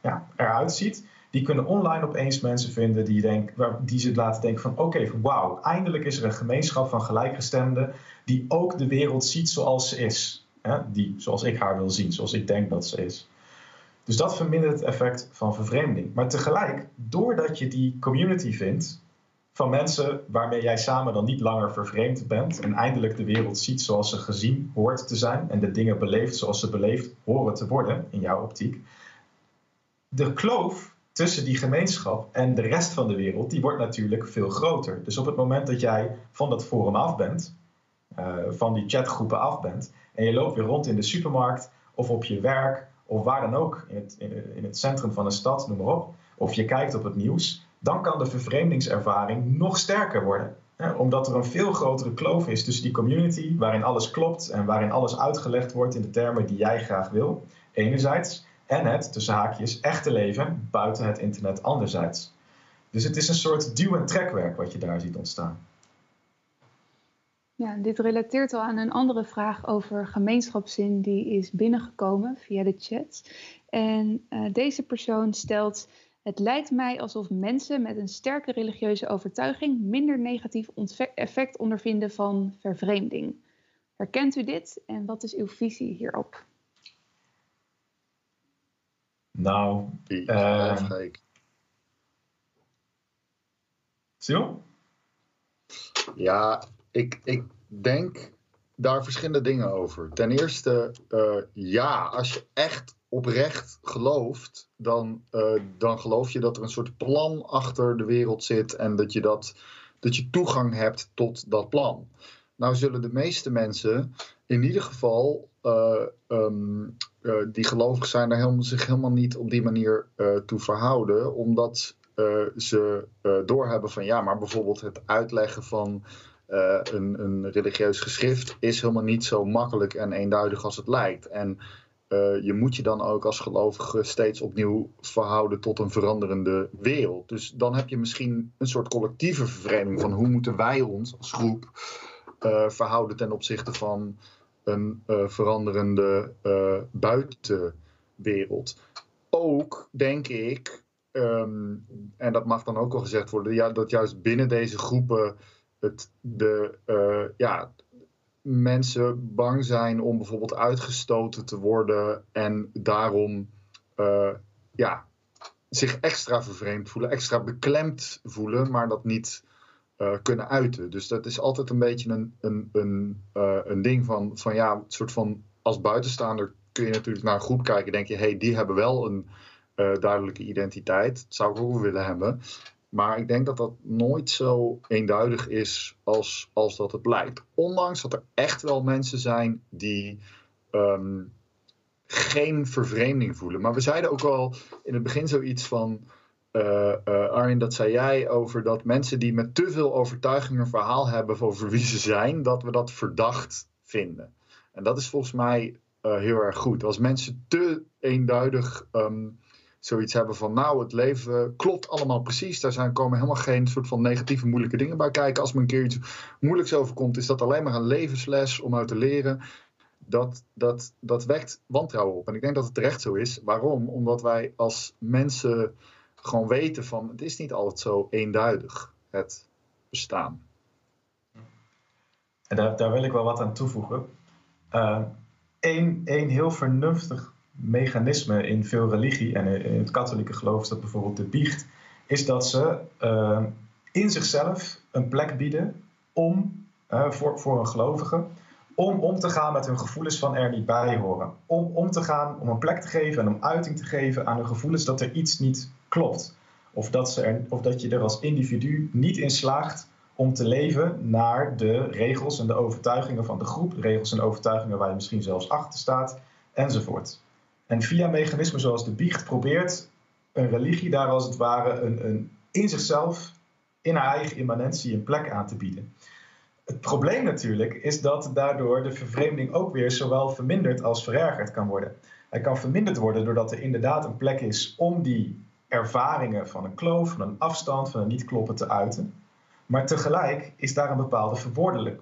ja, eruit ziet. Die kunnen online opeens mensen vinden die, denk, die ze laten denken van oké, wauw, eindelijk is er een gemeenschap van gelijkgestemden die ook de wereld ziet zoals ze is. Hè? Die, zoals ik haar wil zien, zoals ik denk dat ze is. Dus dat vermindert het effect van vervreemding. Maar tegelijk, doordat je die community vindt van mensen waarmee jij samen dan niet langer vervreemd bent en eindelijk de wereld ziet zoals ze gezien hoort te zijn en de dingen beleeft zoals ze beleefd horen te worden in jouw optiek. De kloof tussen die gemeenschap en de rest van de wereld, die wordt natuurlijk veel groter. Dus op het moment dat jij van dat forum af bent, uh, van die chatgroepen af bent, en je loopt weer rond in de supermarkt of op je werk of waar dan ook, in het, in het centrum van een stad, noem maar op, of je kijkt op het nieuws, dan kan de vervreemdingservaring nog sterker worden. Hè, omdat er een veel grotere kloof is tussen die community, waarin alles klopt en waarin alles uitgelegd wordt in de termen die jij graag wil, enerzijds, en het, tussen haakjes, echte leven buiten het internet anderzijds. Dus het is een soort duw- en trekwerk wat je daar ziet ontstaan. Ja, dit relateert al aan een andere vraag over gemeenschapszin die is binnengekomen via de chat. En uh, deze persoon stelt: Het lijkt mij alsof mensen met een sterke religieuze overtuiging minder negatief effect ondervinden van vervreemding. Herkent u dit en wat is uw visie hierop? Nou, uh, Sil? Ja, ik, ik denk daar verschillende dingen over. Ten eerste, uh, ja, als je echt oprecht gelooft, dan, uh, dan geloof je dat er een soort plan achter de wereld zit en dat je, dat, dat je toegang hebt tot dat plan. Nou zullen de meeste mensen in ieder geval uh, um, die gelovig zijn, daar helemaal, zich helemaal niet op die manier toe verhouden, omdat ze doorhebben van ja, maar bijvoorbeeld het uitleggen van uh, een, een, religieus geschrift is helemaal niet zo makkelijk en eenduidig als het lijkt. En uh, je moet je dan ook als gelovige steeds opnieuw verhouden tot een veranderende wereld. Dus dan heb je misschien een soort collectieve vervreemding van hoe moeten wij ons als groep uh, verhouden ten opzichte van een veranderende buitenwereld. Ook denk ik, um, en dat mag dan ook al gezegd worden, ja, dat juist binnen deze groepen het, de, uh, ja, mensen bang zijn om bijvoorbeeld uitgestoten te worden en daarom uh, ja, zich extra vervreemd voelen, extra beklemd voelen, maar dat niet uh, kunnen uiten. Dus dat is altijd een beetje een, een, een, een ding van, van ja, een soort van als buitenstaander kun je natuurlijk naar een groep kijken, denk je, hé, hey, die hebben wel een duidelijke identiteit. Dat zou ik ook willen hebben. Maar ik denk dat dat nooit zo eenduidig is als, als dat het lijkt. Ondanks dat er echt wel mensen zijn die um, geen vervreemding voelen. Maar we zeiden ook al in het begin zoiets van. Uh, uh, Arjen, dat zei jij over dat mensen die met te veel overtuiging een verhaal hebben over wie ze zijn, dat we dat verdacht vinden. En dat is volgens mij uh, heel erg goed. Als mensen te eenduidig um, zoiets hebben van nou, het leven klopt allemaal precies. Daar zijn, komen helemaal geen soort van negatieve, moeilijke dingen bij kijken. Als me een keer iets moeilijks overkomt, is dat alleen maar een levensles om uit te leren. Dat, dat, dat wekt wantrouwen op. En ik denk dat het terecht zo is. Waarom? Omdat wij als mensen gewoon weten van het is niet altijd zo eenduidig, het bestaan. En daar, daar wil ik wel wat aan toevoegen. Eén uh, heel vernuftig mechanisme in veel religie en in het katholieke geloof dat bijvoorbeeld de biecht, is dat ze uh, in zichzelf een plek bieden om, uh, voor, voor een gelovige, om om te gaan met hun gevoelens van er niet bij horen. Om om te gaan, om een plek te geven en om uiting te geven aan hun gevoelens dat er iets niet klopt. Of dat, ze er, of dat je er als individu niet in slaagt om te leven naar de regels en de overtuigingen van de groep, regels en overtuigingen waar je misschien zelfs achter staat, enzovoort. En via mechanismen zoals de biecht probeert een religie daar als het ware een, een, in zichzelf, in haar eigen immanentie, een plek aan te bieden. Het probleem natuurlijk is dat daardoor de vervreemding ook weer zowel verminderd als verergerd kan worden. Hij kan verminderd worden doordat er inderdaad een plek is om die ervaringen van een kloof, van een afstand, van een niet kloppen te uiten. Maar tegelijk is daar een bepaalde,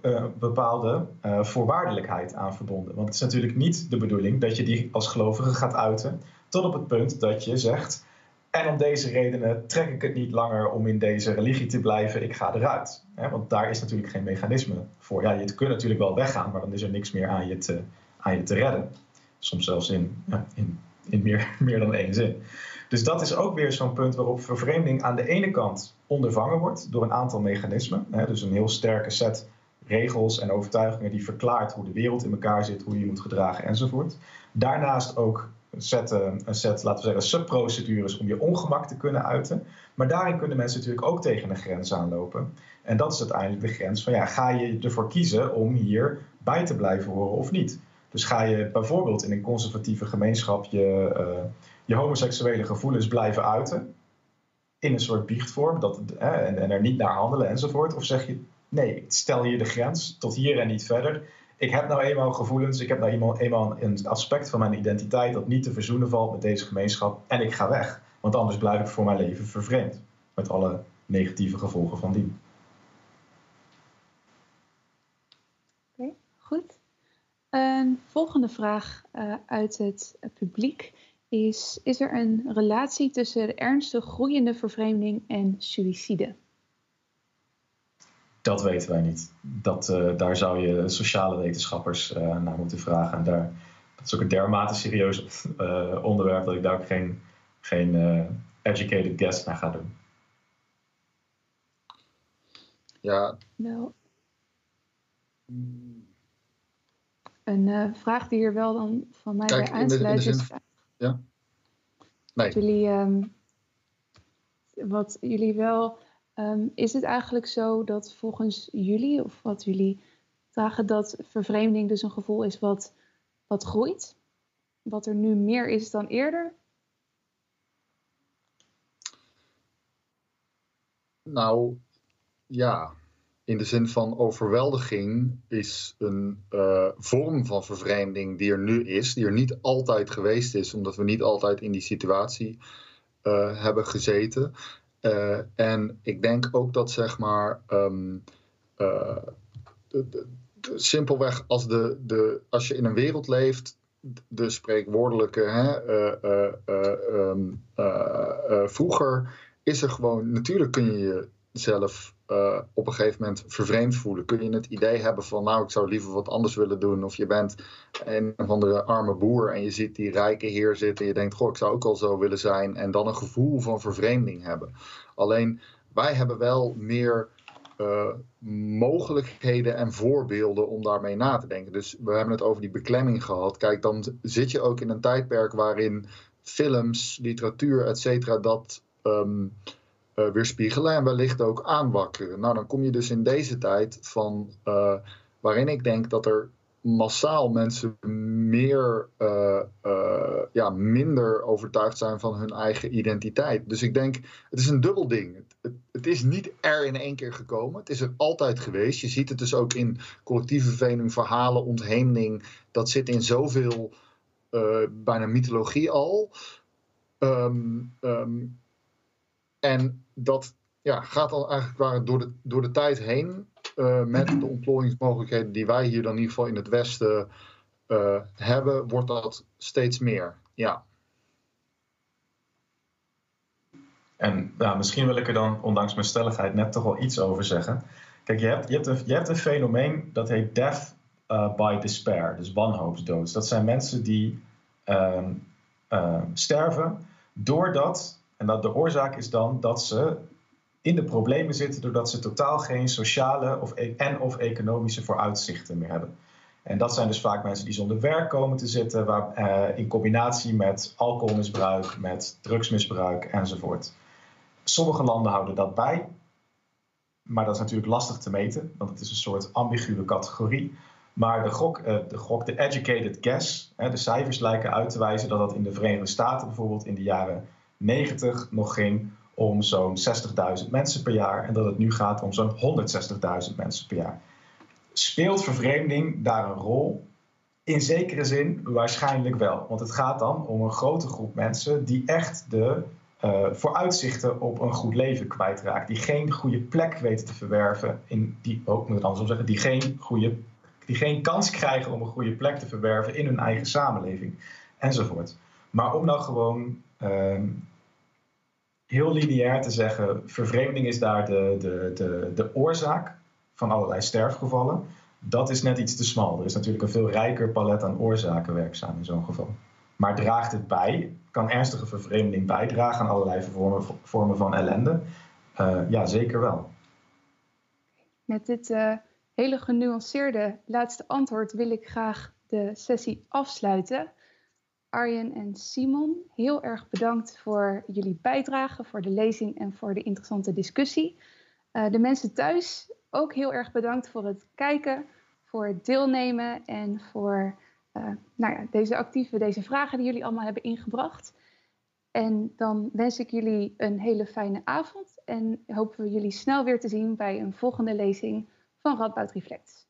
uh, bepaalde uh, voorwaardelijkheid aan verbonden. Want het is natuurlijk niet de bedoeling dat je die als gelovige gaat uiten tot op het punt dat je zegt: en om deze redenen trek ik het niet langer om in deze religie te blijven, ik ga eruit. want daar is natuurlijk geen mechanisme voor. Ja, je kunt natuurlijk wel weggaan, maar dan is er niks meer aan je te, aan je te redden. Soms zelfs in, in, in meer, meer dan één zin. Dus dat is ook weer zo'n punt waarop vervreemding aan de ene kant ondervangen wordt door een aantal mechanismen. Dus een heel sterke set regels en overtuigingen die verklaart hoe de wereld in elkaar zit, hoe je je moet gedragen enzovoort. Daarnaast ook een set, een set, laten we zeggen, subprocedures om je ongemak te kunnen uiten. Maar daarin kunnen mensen natuurlijk ook tegen een grens aanlopen. En dat is uiteindelijk de grens van ja, ga je ervoor kiezen om hier bij te blijven horen of niet? Dus ga je bijvoorbeeld in een conservatieve gemeenschap je, uh, je homoseksuele gevoelens blijven uiten, in een soort biechtvorm, dat, en, en er niet naar handelen enzovoort? Of zeg je nee, stel hier de grens tot hier en niet verder ik heb nou eenmaal gevoelens, ik heb nou eenmaal, eenmaal een aspect van mijn identiteit dat niet te verzoenen valt met deze gemeenschap en ik ga weg. Want anders blijf ik voor mijn leven vervreemd. Met alle negatieve gevolgen van die. Oké, goed. Een volgende vraag uh, uit het publiek is: Is er een relatie tussen de ernstig groeiende vervreemding en suïcide? Dat weten wij niet. Dat, uh, daar zou je sociale wetenschappers uh, naar moeten vragen. En daar, dat is ook een dermate serieus uh, onderwerp dat ik daar ook geen, geen educated guess naar ga doen. Ja. Wel. Een vraag die hier wel dan van mij Kijk, bij aansluit is. Ja. Nee. jullie, um, wat jullie wel Ehm, is het eigenlijk zo dat volgens jullie, of wat jullie dragen, dat vervreemding dus een gevoel is wat, wat groeit? Wat er nu meer is dan eerder? Nou, ja. In de zin van overweldiging is een uh, vorm van vervreemding die er nu is, die er niet altijd geweest is, omdat we niet altijd in die situatie uh, hebben gezeten. Uh, en ik denk ook dat zeg maar uh, de, de, simpelweg als, de, de, als je in een wereld leeft, de spreekwoordelijke, hè, um, vroeger is er gewoon, natuurlijk kun je jezelf uh, op een gegeven moment vervreemd voelen. Kun je het idee hebben van, nou, ik zou liever wat anders willen doen. Of je bent een of andere arme boer en je ziet die rijke heer zitten. En je denkt, goh, ik zou ook al zo willen zijn. En dan een gevoel van vervreemding hebben. Alleen, wij hebben wel meer uh, mogelijkheden en voorbeelden om daarmee na te denken. Dus we hebben het over die beklemming gehad. Kijk, dan zit je ook in een tijdperk waarin films, literatuur, et cetera, dat... Uh, weerspiegelen en wellicht ook aanwakkeren. Nou, dan kom je dus in deze tijd van uh, waarin ik denk dat er massaal mensen meer, uh, ja, minder overtuigd zijn van hun eigen identiteit. Dus ik denk, het is een dubbel ding. Het, het, is niet er in één keer gekomen. Het is er altijd geweest. Je ziet het dus ook in collectieve verveling, verhalen, ontheemding. Dat zit in zoveel, bijna mythologie al. Um, en dat ja, gaat al eigenlijk door de, door de tijd heen. Uh, met de ontplooiingsmogelijkheden die wij hier dan in ieder geval in het Westen uh, hebben, wordt dat steeds meer. Ja. En nou, misschien wil ik er dan, ondanks mijn stelligheid, net toch wel iets over zeggen. Kijk, je hebt, je hebt, een, je hebt een fenomeen dat heet death uh, by despair, dus wanhoopsdood. Dat zijn mensen die ehm, sterven doordat en dat de oorzaak is dan dat ze in de problemen zitten doordat ze totaal geen sociale of e- en of economische vooruitzichten meer hebben. En dat zijn dus vaak mensen die zonder werk komen te zitten, waar, eh, in combinatie met alcoholmisbruik, met drugsmisbruik enzovoort. Sommige landen houden dat bij, maar dat is natuurlijk lastig te meten, want het is een soort ambiguë categorie. Maar de gok, uh, de, de educated guess, de cijfers lijken uit te wijzen dat dat in de Verenigde Staten bijvoorbeeld in de jaren 90 nog ging om zo'n 60.000 mensen per jaar en dat het nu gaat om zo'n 160.000 mensen per jaar. Speelt vervreemding daar een rol? In zekere zin waarschijnlijk wel, want het gaat dan om een grote groep mensen die echt de uh, vooruitzichten op een goed leven kwijtraakt. Die geen goede plek weten te verwerven. In die, oh, moet het zeggen. Die geen, goede, die geen kans krijgen om een goede plek te verwerven in hun eigen samenleving. Enzovoort. Maar om nou gewoon uh, heel lineair te zeggen: vervreemding is daar de, de, de, de oorzaak van allerlei sterfgevallen. Dat is net iets te smal. Er is natuurlijk een veel rijker palet aan oorzaken werkzaam in zo'n geval. Maar draagt het bij? Kan ernstige vervreemding bijdragen aan allerlei vormen, vormen van ellende? Uh, ja, zeker wel. Met dit uh, hele genuanceerde laatste antwoord wil ik graag de sessie afsluiten. Arjen en Simon, heel erg bedankt voor jullie bijdrage, voor de lezing en voor de interessante discussie. Uh, de mensen thuis ook heel erg bedankt voor het kijken, voor het deelnemen en voor uh, nou ja, deze actieve, deze vragen die jullie allemaal hebben ingebracht. En dan wens ik jullie een hele fijne avond en hopen we jullie snel weer te zien bij een volgende lezing van Radboud Reflects.